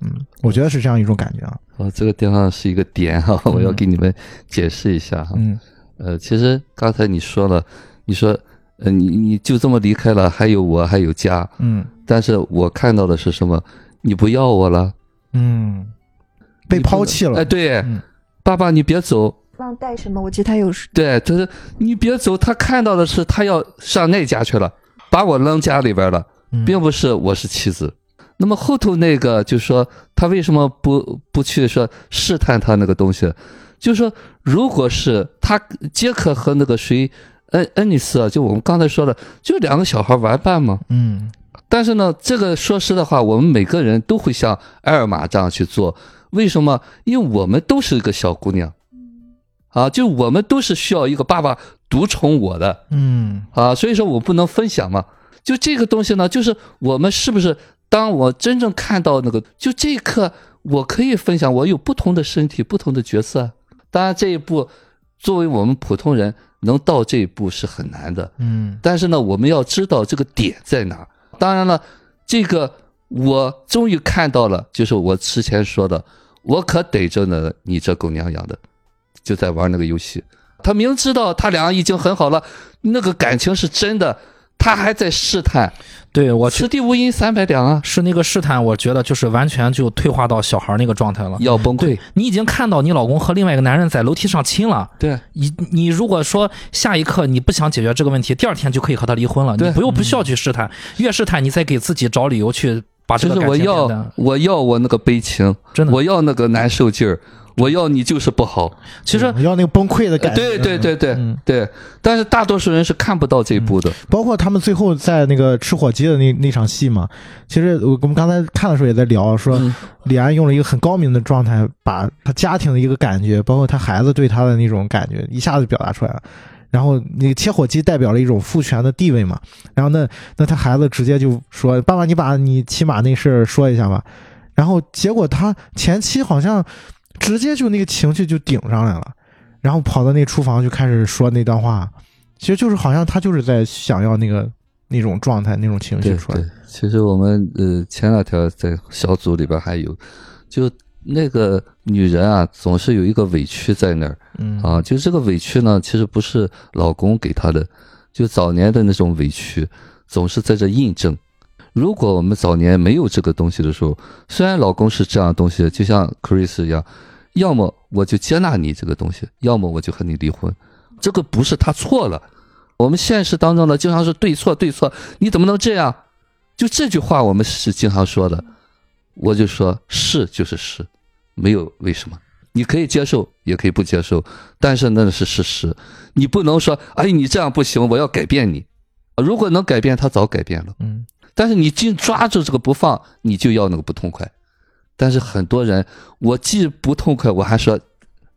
嗯，我觉得是这样一种感觉啊，哦，这个地方是一个点哈、我要嗯给你们解释一下哈。嗯。呃，其实刚才你说了，你说，呃，你你就这么离开了，还有我，还有家，嗯。但是我看到的是什么？你不要我了，嗯，被抛弃了，哎，对，嗯。爸爸你别走，忘带什么？我记得他有对，他说你别走，他看到的是他要上那家去了，把我扔家里边了，嗯并不是我是妻子。那么后头那个就说他为什么不不去说试探他那个东西？就说如果是他杰克和那个谁恩恩尼斯啊，就我们刚才说的，就两个小孩玩伴嘛。嗯但是呢，这个说实的话，我们每个人都会像艾尔玛这样去做。为什么？因为我们都是一个小姑娘，啊，就我们都是需要一个爸爸独宠我的嗯啊，所以说我不能分享嘛。就这个东西呢，就是我们是不是当我真正看到那个，就这一刻，我可以分享，我有不同的身体，不同的角色。当然，这一步作为我们普通人能到这一步是很难的。嗯但是呢，我们要知道这个点在哪儿。当然了，这个我终于看到了，就是我之前说的，我可逮着呢，你这狗娘养的，就在玩那个游戏。他明知道他俩已经很好了，那个感情是真的，他还在试探，对我去此地无银三百两啊，是那个试探，我觉得就是完全就退化到小孩那个状态了。要崩溃。你已经看到你老公和另外一个男人在楼梯上亲了，对，你你如果说下一刻你不想解决这个问题，第二天就可以和他离婚了，对你不用不需要去试探，越试探你再给自己找理由去把这就是我个感情变要我要我那个悲情，真的。我要那个难受劲儿，我要你就是不好。其实嗯要那个崩溃的感觉，对对对对嗯对，但是大多数人是看不到这一步的。包括他们最后在那个吃火鸡的那那场戏嘛，其实我我们刚才看的时候也在聊，说嗯李安用了一个很高明的状态，把他家庭的一个感觉，包括他孩子对他的那种感觉，一下子表达出来了。然后那个切火鸡代表了一种父权的地位嘛，然后那那他孩子直接就说：“爸爸，你把你骑马那事儿说一下吧。”然后结果他前妻好像直接就那个情绪就顶上来了，然后跑到那厨房就开始说那段话，其实就是好像他就是在想要那个那种状态、那种情绪对出来。对。，其实我们呃前两天在小组里边还有，就那个女人啊，总是有一个委屈在那儿。嗯。啊，就这个委屈呢，其实不是老公给她的，就早年的那种委屈，总是在这印证。如果我们早年没有这个东西的时候，虽然老公是这样的东西，就像 Chris 一样，要么我就接纳你这个东西，要么我就和你离婚。这个不是他错了，我们现实当中呢，经常是对错对错，你怎么能这样？就这句话我们是经常说的，我就说是就是是，没有为什么。你可以接受，也可以不接受，但是那是事实。你不能说，哎，你这样不行，我要改变你。如果能改变，他早改变了。嗯但是你紧抓住这个不放，你就要那个不痛快。但是很多人，我既不痛快，我还说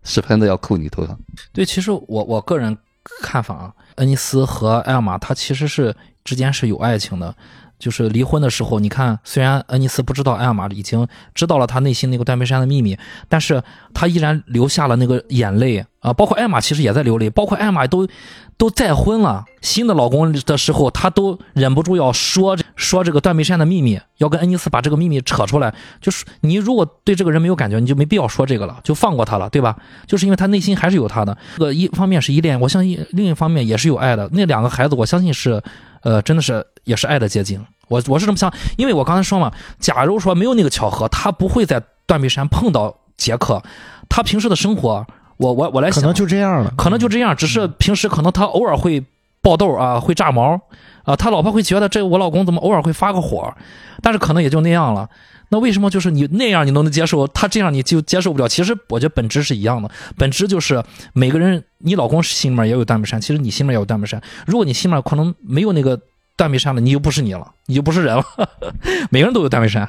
屎盆子要扣你头上。对，其实我我个人看法啊，恩尼斯和艾尔玛他其实是之间是有爱情的。就是离婚的时候，你看，虽然恩尼斯不知道艾玛已经知道了他内心那个断背山的秘密，但是他依然流下了那个眼泪啊。包括艾玛其实也在流泪，包括艾玛都都再婚了，新的老公的时候，他都忍不住要说说这个断背山的秘密，要跟恩尼斯把这个秘密扯出来。就是你如果对这个人没有感觉，你就没必要说这个了，就放过他了，对吧？就是因为他内心还是有他的。这个一方面是依恋，我相信另一方面也是有爱的。那两个孩子，我相信是，呃，真的是也是爱的结晶。我我是这么想，因为我刚才说嘛，假如说没有那个巧合，他不会在断壁山碰到杰克，他平时的生活，我我我来想，可能就这样了，可能就这样，只是平时可能他偶尔会爆痘啊，会炸毛啊，他老婆会觉得这我老公怎么偶尔会发个火，但是可能也就那样了。那为什么就是你那样你都能接受，他这样你就接受不了？其实我觉得本质是一样的，本质就是每个人，你老公心里面也有断背山，其实你心里面也有断背山。如果你心里面可能没有那个断背山了，你就不是你了，你就不是人了。每个人都有断背山。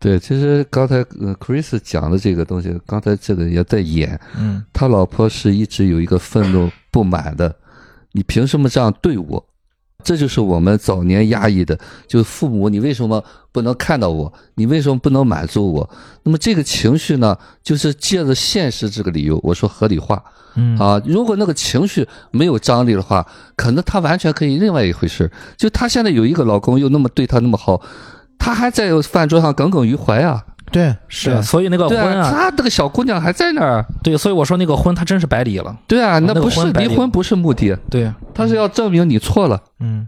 对，其实刚才呃，Chris 讲的这个东西，刚才这个也在演，嗯他老婆是一直有一个愤怒不满的，你凭什么这样对我？这就是我们早年压抑的，就是父母，你为什么不能看到我？你为什么不能满足我？那么这个情绪呢，就是借着现实这个理由，我说合理化嗯啊。如果那个情绪没有张力的话，可能他完全可以另外一回事。就她现在有一个老公，又那么对她那么好，她还在饭桌上耿耿于怀啊。对是啊，所以那个婚啊，她那个小姑娘还在那儿。对，所以我说那个婚他真是白离了。对啊，那那个不是婚白领离婚，不是目的，对，他是要证明你错了。嗯，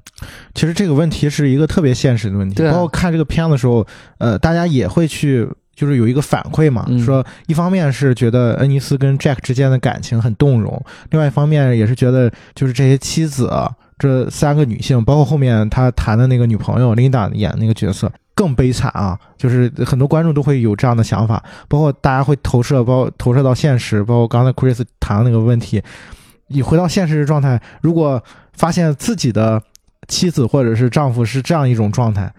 其实这个问题是一个特别现实的问题，对啊包括看这个片子的时候，呃，大家也会去。就是有一个反馈嘛，嗯说一方面是觉得恩尼斯跟 Jack 之间的感情很动容，另外一方面也是觉得就是这些妻子啊，这三个女性，包括后面他谈的那个女朋友 Linda 演那个角色更悲惨啊，就是很多观众都会有这样的想法，包括大家会投射，包括投射到现实，包括刚才 Chris 谈的那个问题，你回到现实状态，如果发现自己的妻子或者是丈夫是这样一种状态，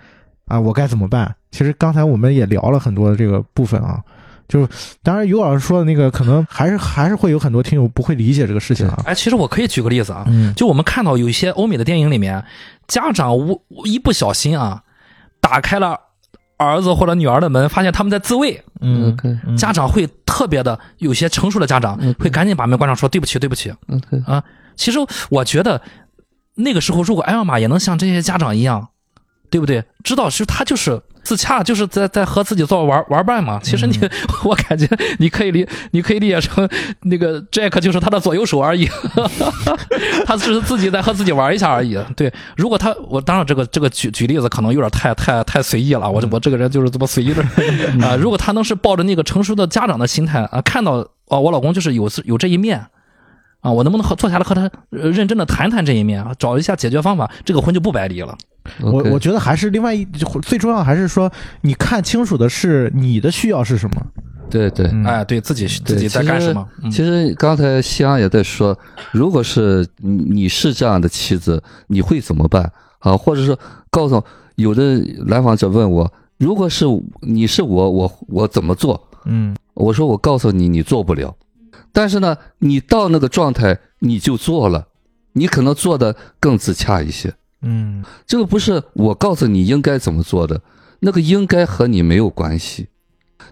啊，我该怎么办？其实刚才我们也聊了很多的这个部分啊，就是当然于老师说的那个，可能还是还是会有很多听友不会理解这个事情啊。哎，其实我可以举个例子啊，嗯就我们看到有一些欧美的电影里面，家长无一不小心啊，打开了儿子或者女儿的门，发现他们在自卫，嗯家长会特别的，有些成熟的家长嗯会赶紧把门关上，说对不起，对不起。OK，其实我觉得那个时候，如果艾尔玛也能像这些家长一样，对不对？知道其实他就是自洽，就是在在和自己做玩玩伴嘛。其实你，我感觉你可以理你可以理解成那个 Jack 就是他的左右手而已，他只是自己在和自己玩一下而已。对，如果他我当然这个这个举举例子可能有点太太太随意了，我我这个人就是这么随意的 啊、如果他能是抱着那个成熟的家长的心态啊，看到哦，我老公就是有有这一面。啊，我能不能和坐下来和他呃认真的谈谈这一面啊，找一下解决方法，这个婚就不白离了。我我觉得还是另外一最重要的还是说，你看清楚的是你的需要是什么。对对。嗯哎，对自己自己在干什么？嗯其实刚才西安也在说，如果是你你是这样的妻子，你会怎么办啊？或者说告诉有的来访者问我，如果是你是我，我我怎么做？嗯我说我告诉你，你做不了。但是呢，你到那个状态你就做了，你可能做的更自洽一些。嗯这个不是我告诉你应该怎么做的，那个应该和你没有关系。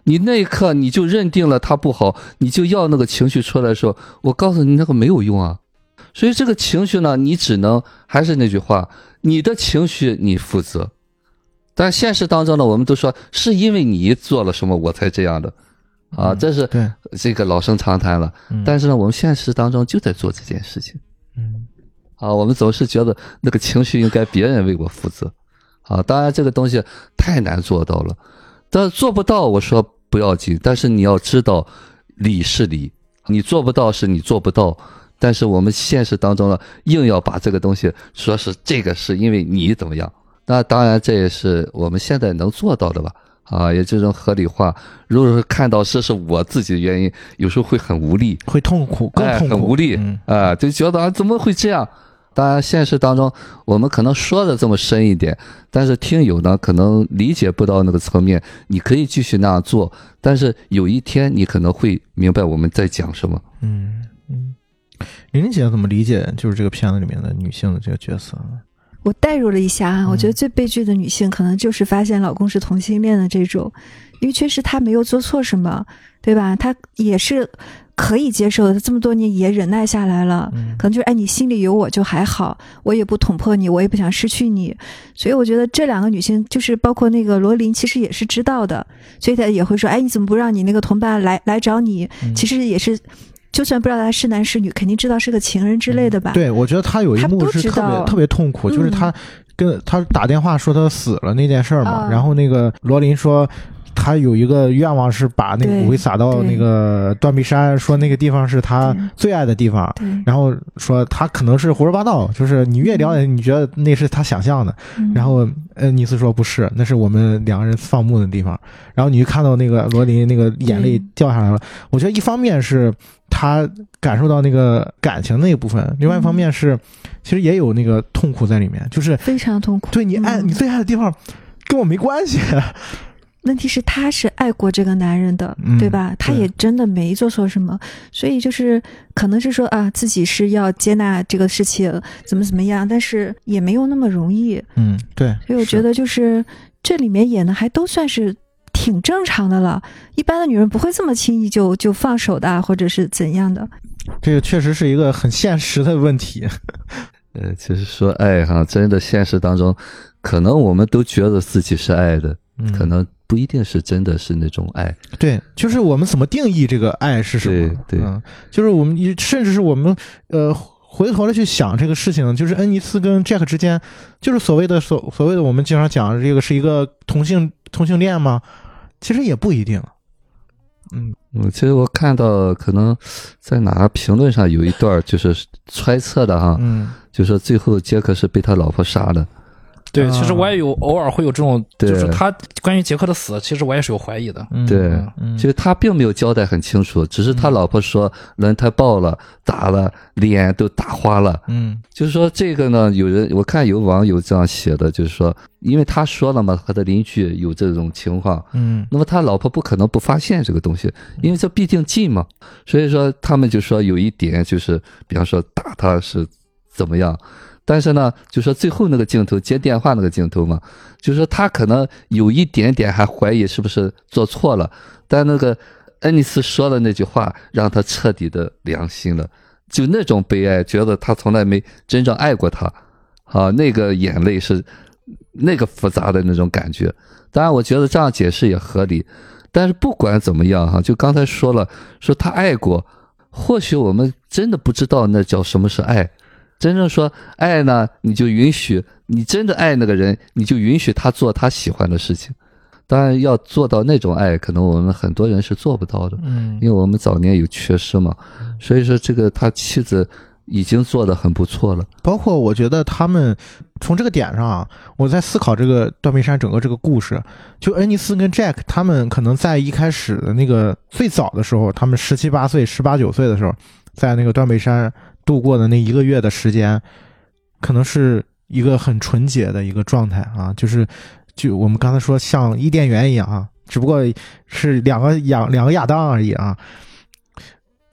你那一刻你就认定了他不好，你就要那个情绪出来的时候，我告诉你那个没有用啊。所以这个情绪呢，你只能还是那句话，你的情绪你负责。但现实当中呢，我们都说是因为你做了什么我才这样的，啊，这是对，这个老生常谈了。嗯但是呢，我们现实当中就在做这件事情。嗯啊，我们总是觉得那个情绪应该别人为我负责，啊，当然这个东西太难做到了，但做不到，我说不要紧，但是你要知道理是理，你做不到是你做不到，但是我们现实当中呢，硬要把这个东西说是这个是因为你怎么样，那当然这也是我们现在能做到的吧。啊，也这种合理化。如果是看到这是我自己的原因，有时候会很无力。会痛苦，更哎，痛苦，很无力嗯啊，就觉得啊，怎么会这样？当然，现实当中我们可能说的这么深一点，但是听友呢可能理解不到那个层面。你可以继续那样做，但是有一天你可能会明白我们在讲什么。嗯嗯。玲玲姐怎么理解就是这个片子里面的女性的这个角色？我代入了一下啊，我觉得嗯最悲剧的女性可能就是发现老公是同性恋的这种，因为确实她没有做错什么，对吧？她也是可以接受的，她这么多年也忍耐下来了。嗯可能就是哎，你心里有我就还好，我也不捅破你，我也不想失去你，所以我觉得这两个女性，就是包括那个罗琳，其实也是知道的，所以她也会说，哎，你怎么不让你那个同伴来来找你？嗯其实也是，就算不知道他是男是女，肯定知道是个情人之类的吧？对，我觉得他有一幕是特别特别痛苦，就是嗯他跟他打电话说他死了那件事儿嘛，啊然后那个罗琳说。他有一个愿望是把那个骨灰撒到那个断壁山，说那个地方是他最爱的地方。然后说他可能是胡说八道，就是你越了解，你觉得那是他想象的。嗯然后恩尼斯说不是，那是我们两个人放牧的地方。然后你就看到那个罗琳那个眼泪掉下来了。我觉得一方面是他感受到那个感情那一部分，另外一方面是其实也有那个痛苦在里面，就是非常痛苦。对你爱嗯你最爱的地方跟我没关系。问题是她是爱过这个男人的，嗯对吧？她也真的没做错什么，所以就是可能是说啊，自己是要接纳这个事情，怎么怎么样，但是也没有那么容易。嗯，对，所以我觉得就是这里面演的还都算是挺正常的了。一般的女人不会这么轻易就就放手的啊，或者是怎样的。这个确实是一个很现实的问题。呃，其实说爱哈，真的现实当中，可能我们都觉得自己是爱的，嗯可能不一定是真的是那种爱。对，就是我们怎么定义这个爱是什么？对对嗯，就是我们甚至是我们呃回头来去想这个事情，就是恩尼斯跟 Jack 之间，就是所谓的所所谓的我们经常讲的这个是一个同性同性恋吗？其实也不一定。嗯嗯，其实我看到可能在哪个评论上有一段就是揣测的哈，嗯就说最后杰克是被他老婆杀的。对，啊。其实我也有偶尔会有这种，就是他关于杰克的死，其实我也是有怀疑的。嗯，对嗯。其实他并没有交代很清楚，只是他老婆说轮胎爆了，打了，脸都打花了。嗯。就是说这个呢，有人我看有网友这样写的，就是说，因为他说了嘛，和他邻居有这种情况，嗯。那么他老婆不可能不发现这个东西，因为这毕竟近嘛，所以说他们就说有一点就是，比方说打他是怎么样，但是呢，就说最后那个镜头接电话那个镜头嘛，就是说他可能有一点点还怀疑是不是做错了，但那个恩尼斯说的那句话让他彻底的良心了，就那种悲哀，觉得他从来没真正爱过他，啊，那个眼泪是那个复杂的那种感觉。当然，我觉得这样解释也合理。但是不管怎么样哈，就刚才说了，说他爱过，或许我们真的不知道那叫什么是爱。真正说爱呢，你就允许你真的爱那个人，你就允许他做他喜欢的事情。当然，要做到那种爱，可能我们很多人是做不到的，嗯因为我们早年有缺失嘛。所以说，这个他妻子已经做得很不错了。包括我觉得他们从这个点上啊，我在思考这个断背山整个这个故事，就恩尼斯跟 Jack 他们可能在一开始的那个最早的时候，他们十七八岁、十八九岁的时候，在那个断背山度过的那一个月的时间，可能是一个很纯洁的一个状态啊，就是就我们刚才说像伊甸园一样啊，只不过是两个亚两个亚当而已啊。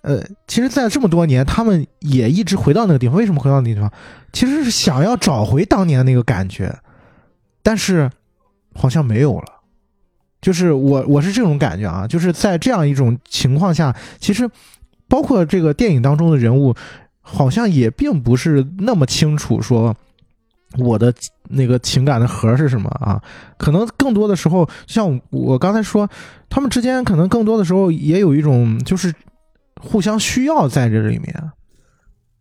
呃，其实，在这么多年，他们也一直回到那个地方。为什么回到那个地方？其实是想要找回当年的那个感觉，但是好像没有了。就是我我是这种感觉啊，就是在这样一种情况下，其实包括这个电影当中的人物，好像也并不是那么清楚说我的那个情感的核是什么啊。可能更多的时候，像我刚才说，他们之间可能更多的时候也有一种就是互相需要在这里面。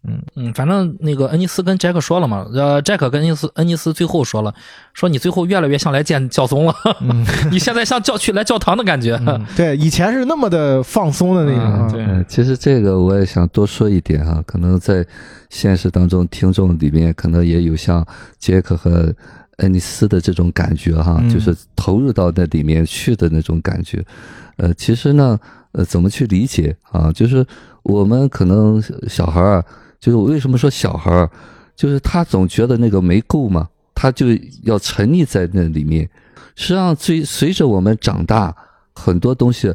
嗯嗯，反正那个恩尼斯跟杰克说了嘛，呃，杰克跟恩尼斯恩尼斯最后说了，说你最后越来越像来见教宗了，嗯 你现在像教去来教堂的感觉。嗯，对，以前是那么的放松的那种对嗯，其实这个我也想多说一点哈，可能在现实当中，听众里面可能也有像杰克和恩尼斯的这种感觉哈，嗯就是投入到那里面去的那种感觉。呃，其实呢，呃，怎么去理解啊？就是我们可能小孩儿啊，就是我为什么说小孩儿，就是他总觉得那个没够嘛，他就要沉溺在那里面。实际上，随随着我们长大，很多东西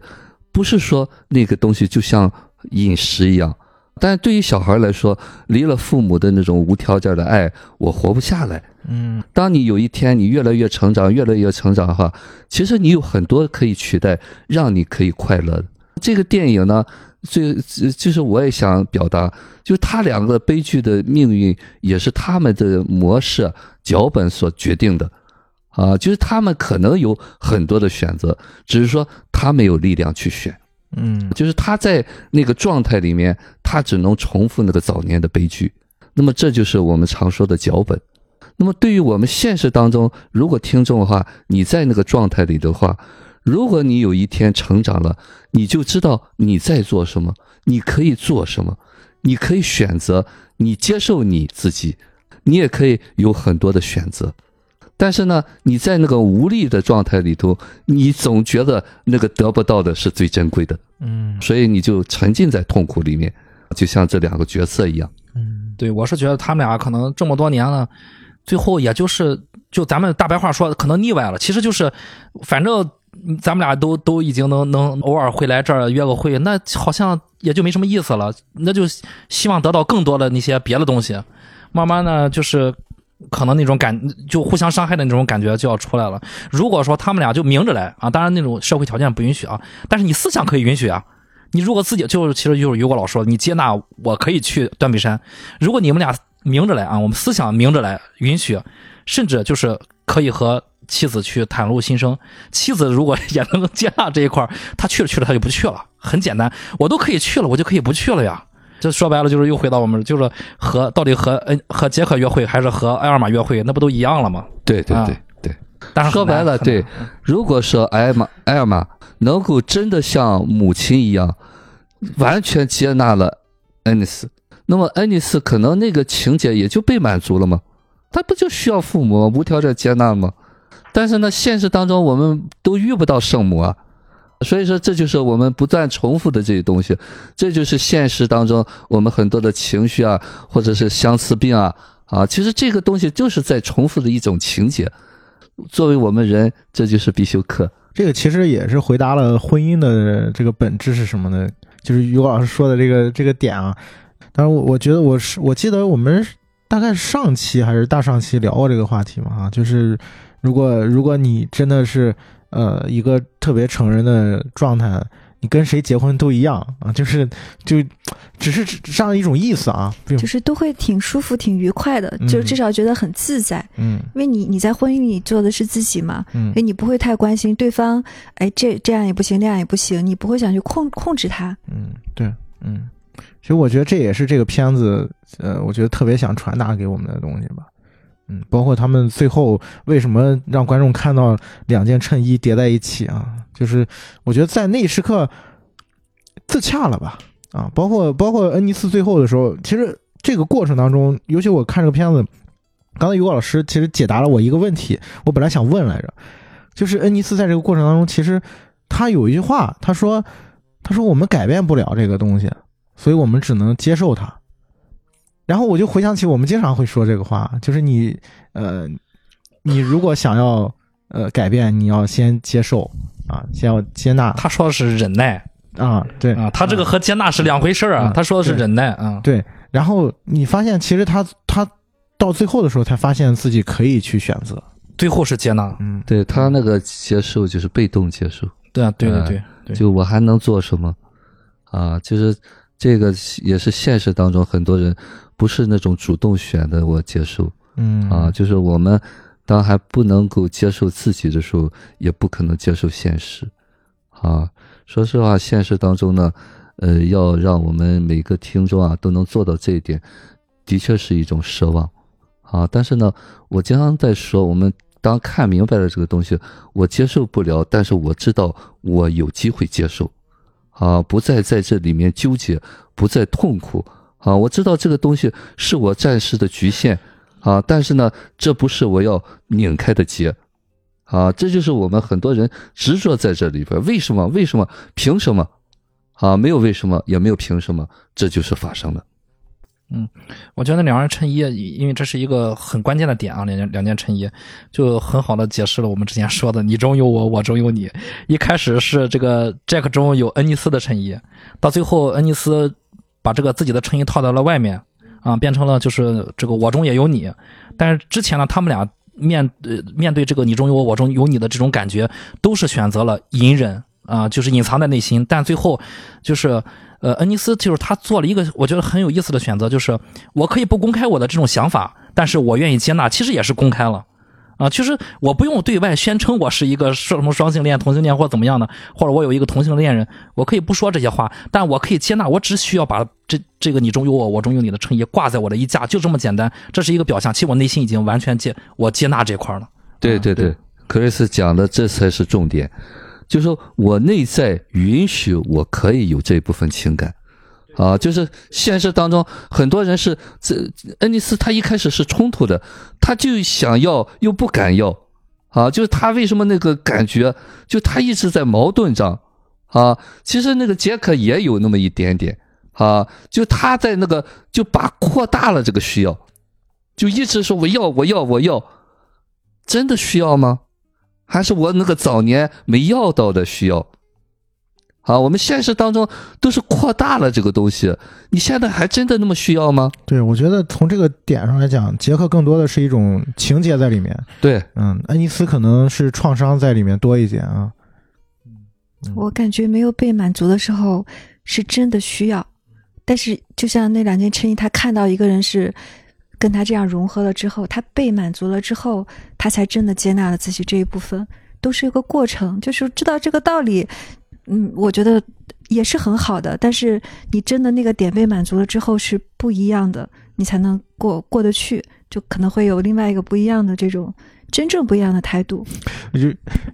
不是说那个东西就像饮食一样，但对于小孩来说，离了父母的那种无条件的爱，我活不下来。嗯当你有一天你越来越成长，越来越成长的话，其实你有很多可以取代，让你可以快乐的。这个电影呢，这这就是我也想表达，就是他两个悲剧的命运也是他们的模式脚本所决定的，啊，就是他们可能有很多的选择，只是说他没有力量去选。嗯就是他在那个状态里面，他只能重复那个早年的悲剧。那么这就是我们常说的脚本。那么对于我们现实当中，如果听众的话，你在那个状态里的话，如果你有一天成长了，你就知道你在做什么，你可以做什么，你可以选择，你接受你自己，你也可以有很多的选择。但是呢，你在那个无力的状态里头，你总觉得那个得不到的是最珍贵的。嗯所以你就沉浸在痛苦里面，就像这两个角色一样。嗯对，我是觉得他们俩可能这么多年了，最后也就是就咱们大白话说，可能腻歪了。其实就是，反正嗯咱们俩都都已经能能偶尔会来这儿约个会，那好像也就没什么意思了。那就希望得到更多的那些别的东西，慢慢呢，就是可能那种感就互相伤害的那种感觉就要出来了。如果说他们俩就明着来啊，当然那种社会条件不允许啊，但是你思想可以允许啊。你如果自己就其实就是于果老说，你接纳我可以去断背山，如果你们俩明着来啊，我们思想明着来允许，甚至就是可以和 妻子去袒露心声。妻子如果也能接纳这一块儿，他去了去了他就不去了，很简单，我都可以去了，我就可以不去了呀。这说白了就是又回到我们就是和到底和嗯和杰克约会还是和艾尔玛约会，那不都一样了吗？对对啊对对。但是说白了，对如果说艾尔玛艾尔玛能够真的像母亲一样，完全接纳了恩尼斯，那么恩尼斯可能那个情节也就被满足了吗？他不就需要父母无条件接纳吗？但是呢，现实当中我们都遇不到圣母啊，所以说这就是我们不断重复的这些东西，这就是现实当中我们很多的情绪啊，或者是相思病啊啊，其实这个东西就是在重复的一种情节。作为我们人，这就是必修课。这个其实也是回答了婚姻的这个本质是什么呢？就是于老师说的这个这个点啊。当然我，我觉得我是我记得我们大概上期还是大上期聊过这个话题嘛啊，就是如果如果你真的是呃一个特别成人的状态，你跟谁结婚都一样啊，就是就只是这样一种意思啊，就是都会挺舒服、挺愉快的，就嗯至少觉得很自在。嗯因为你你在婚姻里做的是自己嘛，嗯所以你不会太关心对方，哎，这这样也不行，那样也不行，你不会想去控控制他。嗯，对，嗯，其实我觉得这也是这个片子，呃，我觉得特别想传达给我们的东西吧。嗯，包括他们最后为什么让观众看到两件衬衣叠在一起啊？就是我觉得在那一时刻自洽了吧？啊，包括包括恩尼斯最后的时候，其实这个过程当中，尤其我看这个片子，刚才于果老师其实解答了我一个问题，我本来想问来着，就是恩尼斯在这个过程当中，其实他有一句话，他说。他说我们改变不了这个东西，所以我们只能接受它。然后我就回想起我们经常会说这个话，就是你呃，你如果想要呃改变，你要先接受啊，先要接纳他说的是忍耐啊，对啊，他这个和接纳是两回事儿啊嗯。他说的是忍耐啊，对。然后你发现，其实他他到最后的时候，才发现自己可以去选择。最后是接纳。嗯，对他那个接受就是被动接受，对啊，对对嗯对对，就我还能做什么？啊，就是这个也是现实当中很多人不是那种主动选的，我接受嗯啊，就是我们当还不能够接受自己的时候，也不可能接受现实啊。说实话，现实当中呢，呃，要让我们每个听众啊都能做到这一点，的确是一种奢望啊。但是呢，我经常在说，我们当看明白了这个东西，我接受不了，但是我知道我有机会接受，啊，不再在这里面纠结，不再痛苦，啊，我知道这个东西是我暂时的局限，啊，但是呢，这不是我要拧开的结，啊，这就是我们很多人执着在这里边，为什么？为什么？凭什么？啊，没有为什么，也没有凭什么，这就是发生了嗯。我觉得那两件衬衣，因为这是一个很关键的点啊，两件两件衬衣就很好的解释了我们之前说的“你中有我，我中有你”。一开始是这个 Jack 中有恩尼斯的衬衣，到最后恩尼斯把这个自己的衬衣套在了外面啊，变成了就是这个我中也有你。但是之前呢，他们俩面呃面对这个你中有我，我中有你的这种感觉，都是选择了隐忍啊，就是隐藏在内心。但最后就是。呃，恩尼斯就是他做了一个我觉得很有意思的选择，就是我可以不公开我的这种想法，但是我愿意接纳，其实也是公开了。啊，其实我不用对外宣称我是一个什么双性恋、同性恋或者怎么样的，或者我有一个同性恋人，我可以不说这些话，但我可以接纳，我只需要把这这个你中有我，我中有你的衬衣挂在我的衣架，就这么简单。这是一个表象，其实我内心已经完全接我接纳这块了。啊对对对，克里斯讲的这才是重点，就是说我内在允许我可以有这一部分情感，啊，就是现实当中很多人是这恩尼斯他一开始是冲突的，他就想要又不敢要，啊，就是他为什么那个感觉，就他一直在矛盾上，啊，其实那个杰克也有那么一点点，啊，就他在那个就把扩大了这个需要，就一直说我要我要我要。真的需要吗？还是我那个早年没要到的需要？啊，我们现实当中都是扩大了这个东西，你现在还真的那么需要吗？对，我觉得从这个点上来讲，杰克更多的是一种情节在里面。对，嗯，恩尼斯可能是创伤在里面多一点啊。我感觉没有被满足的时候，是真的需要。但是就像那两件衬衣，他看到一个人是跟他这样融合了之后，他被满足了之后，他才真的接纳了自己这一部分，都是一个过程。就是知道这个道理，嗯，我觉得也是很好的。但是你真的那个点被满足了之后是不一样的，你才能过过得去，就可能会有另外一个不一样的这种真正不一样的态度。我就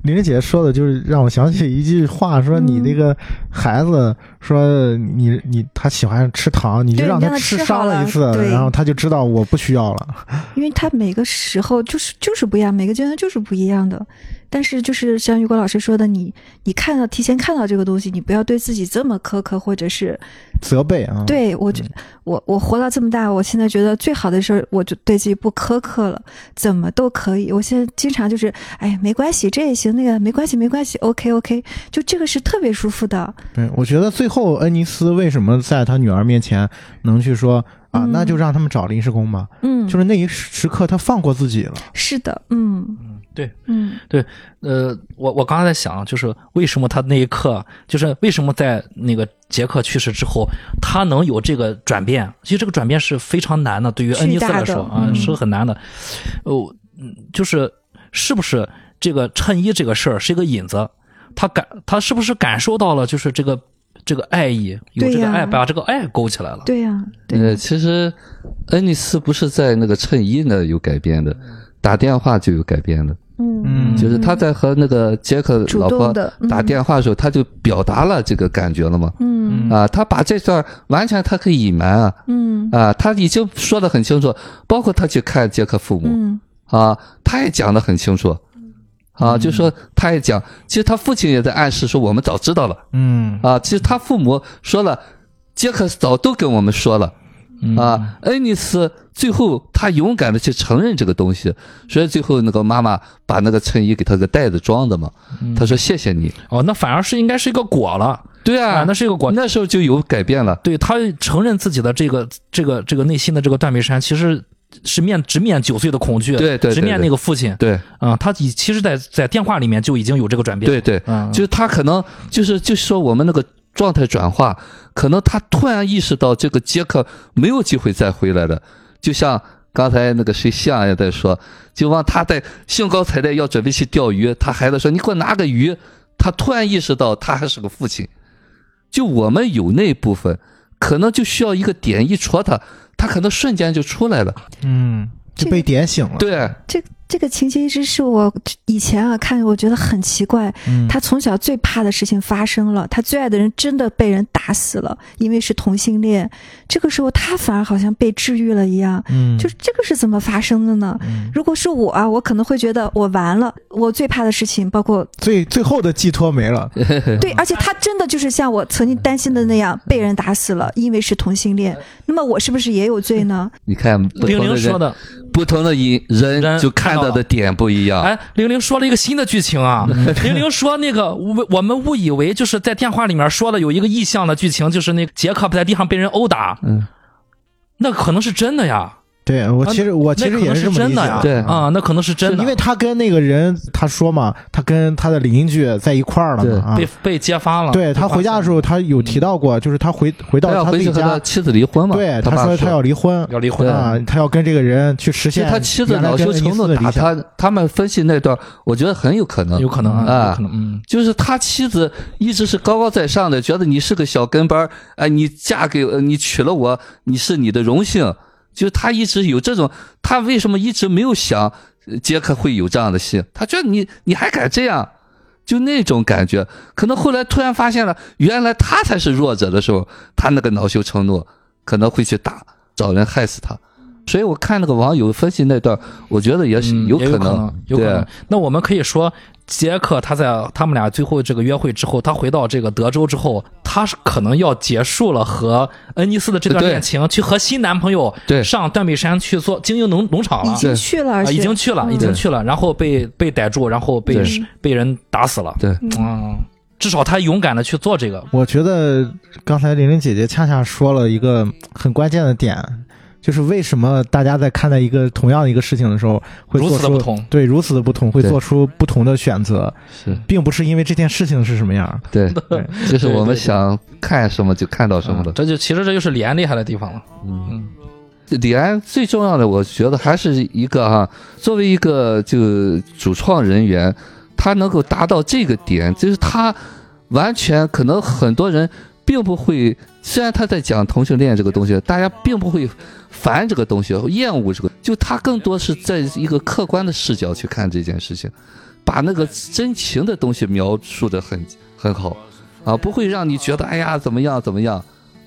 玲玲姐说的，就是让我想起一句话，说你那个孩子说你你他喜欢吃糖，你就让他吃吃伤好了了一次，对然后他就知道我不需要了。因为他每个时候就是就是不一样，每个阶段就是不一样的。但是就是像雨果老师说的，你你看到提前看到这个东西，你不要对自己这么苛刻，或者是责备啊，，对我觉我我活到这么大，我现在觉得最好的事儿，我就对自己不苛刻了，怎么都可以。我现在经常就是，哎，没关系，这也行，那个没关系，没关系，OK OK，就这个是特别舒服的。对，我觉得最后恩尼斯为什么在他女儿面前能去说啊，嗯那就让他们找临时工吧，嗯，就是那一时刻他放过自己了。是的，嗯嗯，对，嗯呃，我我刚才在想，就是为什么他那一刻，就是为什么在那个杰克去世之后，他能有这个转变？其实这个转变是非常难的，对于恩尼斯来说啊，嗯是很难的。哦，嗯就是是不是这个衬衣这个事儿是一个引子？他感他是不是感受到了，就是这个这个爱意，有这个爱，把这个爱勾起来了？对呀、对呃，其实恩尼斯不是在那个衬衣呢有改变的，打电话就有改变的。嗯。嗯。就是他在和那个杰克老婆打电话的时候，他就表达了这个感觉了嘛。嗯。啊，他把这段完全他可以隐瞒啊。嗯。啊，他已经说的很清楚，包括他去看杰克父母。嗯。啊，他也讲的很清楚啊，就说他也讲，其实他父亲也在暗示说我们早知道了嗯啊，其实他父母说了，杰克早都跟我们说了。嗯啊，恩尼斯最后他勇敢的去承认这个东西，所以最后那个妈妈把那个衬衣给他个袋子装的嘛，他说谢谢你。哦，那反而是应该是一个果了对啊，啊，那是一个果。那时候就有改变了。对他承认自己的这个这个这个内心的这个断背山，其实是面直面九岁的恐惧，对对对直面那个父亲。对。啊、他已其实在，在电话里面就已经有这个转变，对对，嗯，就是他可能就是就是说我们那个状态转化，可能他突然意识到这个杰克没有机会再回来了，就像刚才那个谁向也在说，就往他在兴高采烈要准备去钓鱼，他孩子说你给我拿个鱼，他突然意识到他还是个父亲，就我们有那部分，可能就需要一个点一戳他，他可能瞬间就出来了，嗯，就被点醒了。对。这这个情节一直是我以前啊看，我觉得很奇怪。嗯，他从小最怕的事情发生了，他最爱的人真的被人打死了，因为是同性恋。这个时候他反而好像被治愈了一样。嗯就是这个是怎么发生的呢？嗯如果是我啊，我可能会觉得我完了。我最怕的事情，包括最最后的寄托没了。对，而且他真的就是像我曾经担心的那样被人打死了，因为是同性恋。那么我是不是也有罪呢？你看不玲玲说的，不同的人人人就看到的点不一样。哎，玲玲说了一个新的剧情啊，玲玲说那个我我们误以为就是在电话里面说的有一个意向的剧情，就是那个杰克在地上被人殴打，嗯，那可能是真的呀，对我其实我其实也是这么理解真的呀，对。啊，那可能是真的，因为他跟那个人他说嘛，他跟他的邻居在一块儿了嘛啊。被。被揭发了，对他回家的时候，他有提到过，就是他回回到他家，他妻子离婚嘛？对他他说他要离婚。要离婚。啊，他要跟这个人去实现他妻子恼羞成怒打斯的理想。他，他们分析那段，我觉得很有可能，有可能啊，啊有可能，嗯，就是他妻子一直是高高在上的，觉得你是个小跟班儿，哎，你嫁给呃你娶了我，你是你的荣幸。就他一直有这种，他为什么一直没有想呃杰克会有这样的戏？他觉得你你还敢这样，就那种感觉。可能后来突然发现了，原来他才是弱者的时候，他那个恼羞成怒，可能会去打找人害死他。所以我看那个网友分析那段，我觉得也是嗯也可可能，有可能对。那我们可以说，杰克他在他们俩最后这个约会之后，他回到这个德州之后，他是可能要结束了和恩尼斯的这段恋情，去和新男朋友上断背山去做经营农农场了已。经去了，已经去了，嗯已经去了，然后被被逮住，然后被被人打死了。对，嗯，至少他勇敢的去做这个。我觉得刚才玲玲姐姐恰恰说了一个很关键的点，就是为什么大家在看待一个同样的一个事情的时候，会如做出此的不同。对如此的不同，会做出不同的选择，是。并不是因为这件事情是什么样。对，对，就是我们想看什么就看到什么的。这就其实这就是李安厉害的地方了。嗯，嗯，李安最重要的，我觉得还是一个哈，作为一个就主创人员，他能够达到这个点，就是他完全可能很多人并不会，虽然他在讲同性恋这个东西，大家并不会烦这个东西，厌恶这个，就他更多是在一个客观的视角去看这件事情，把那个真情的东西描述的很很好啊，不会让你觉得哎呀怎么样怎么样。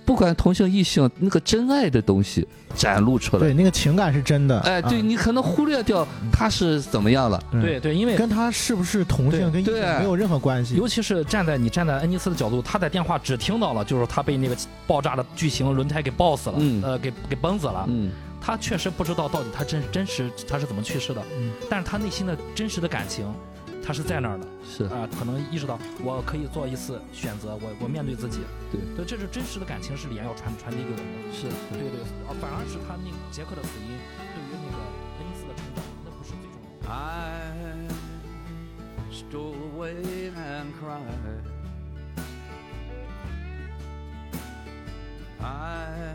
不管同性异性，那个真爱的东西展露出来。对，，那个情感是真的。哎，对啊。你可能忽略掉他是怎么样了，对。对，因为跟他是不是同性跟异性没有任何关系。尤其是站在你站在恩尼斯的角度，他在电话只听到了就是他被那个爆炸的巨型轮胎给爆死了，嗯。呃，给给崩死了。嗯，他确实不知道到底他真真实他是怎么去世的，嗯。但是他内心的真实的感情，他是在那儿的是啊、可能意识到我可以做一次选择，我我面对自己，对所以，这是真实的感情是李安要传传递给我们的，是对对，而反而是他那个杰克的死因对于那个恩尼斯的成长，那不是最重要的。I stole away and cried. I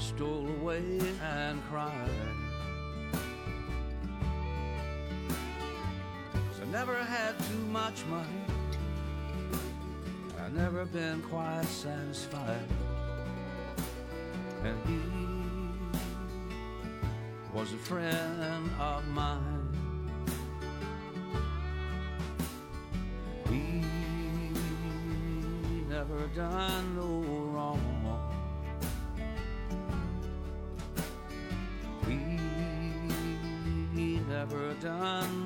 stole away and cried. Never had too much money. I've never been quite satisfied. And he was a friend of mine. He never done no wrong. He never done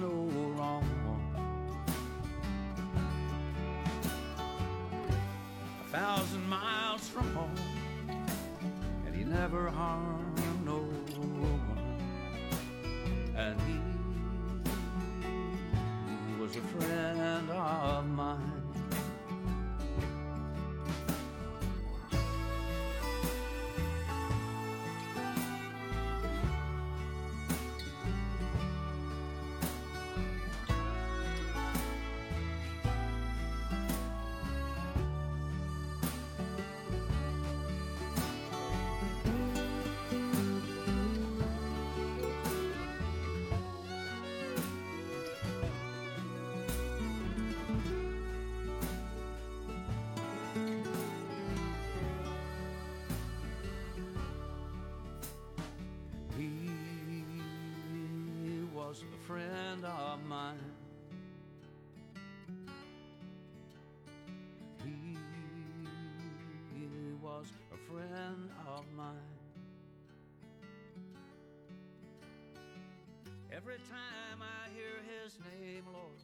time I hear his name, Lord,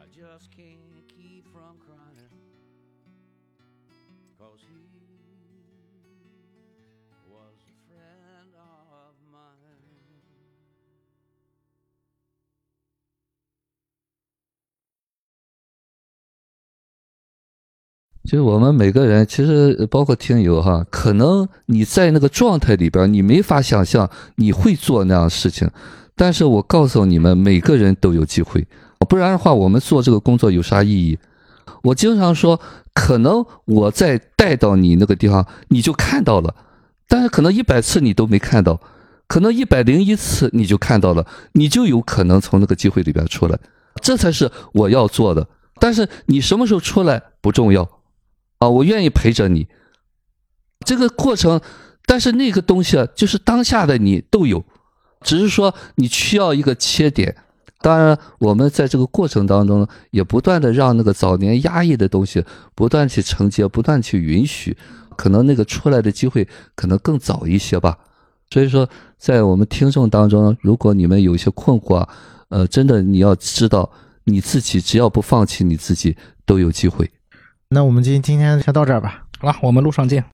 I just can't keep from crying. Cause he was a friend of mine. 就是我们每个人，其实包括听友哈，可能你在那个状态里边，你没法想象你会做那样的事情。但是我告诉你们，每个人都有机会，不然的话，我们做这个工作有啥意义？我经常说，可能我再带到你那个地方，你就看到了，但是可能一百次你都没看到，可能一百零一次你就看到了，你就有可能从那个机会里边出来，这才是我要做的。但是你什么时候出来不重要。啊，我愿意陪着你。这个过程，但是那个东西啊，就是当下的你都有，只是说你需要一个切点。当然，我们在这个过程当中，也不断的让那个早年压抑的东西不断去承接，不断去允许，可能那个出来的机会可能更早一些吧。所以说，在我们听众当中，如果你们有一些困惑啊，呃，真的你要知道，你自己只要不放弃你自己，都有机会。那我们今今天先到这儿吧。好了，我们路上见。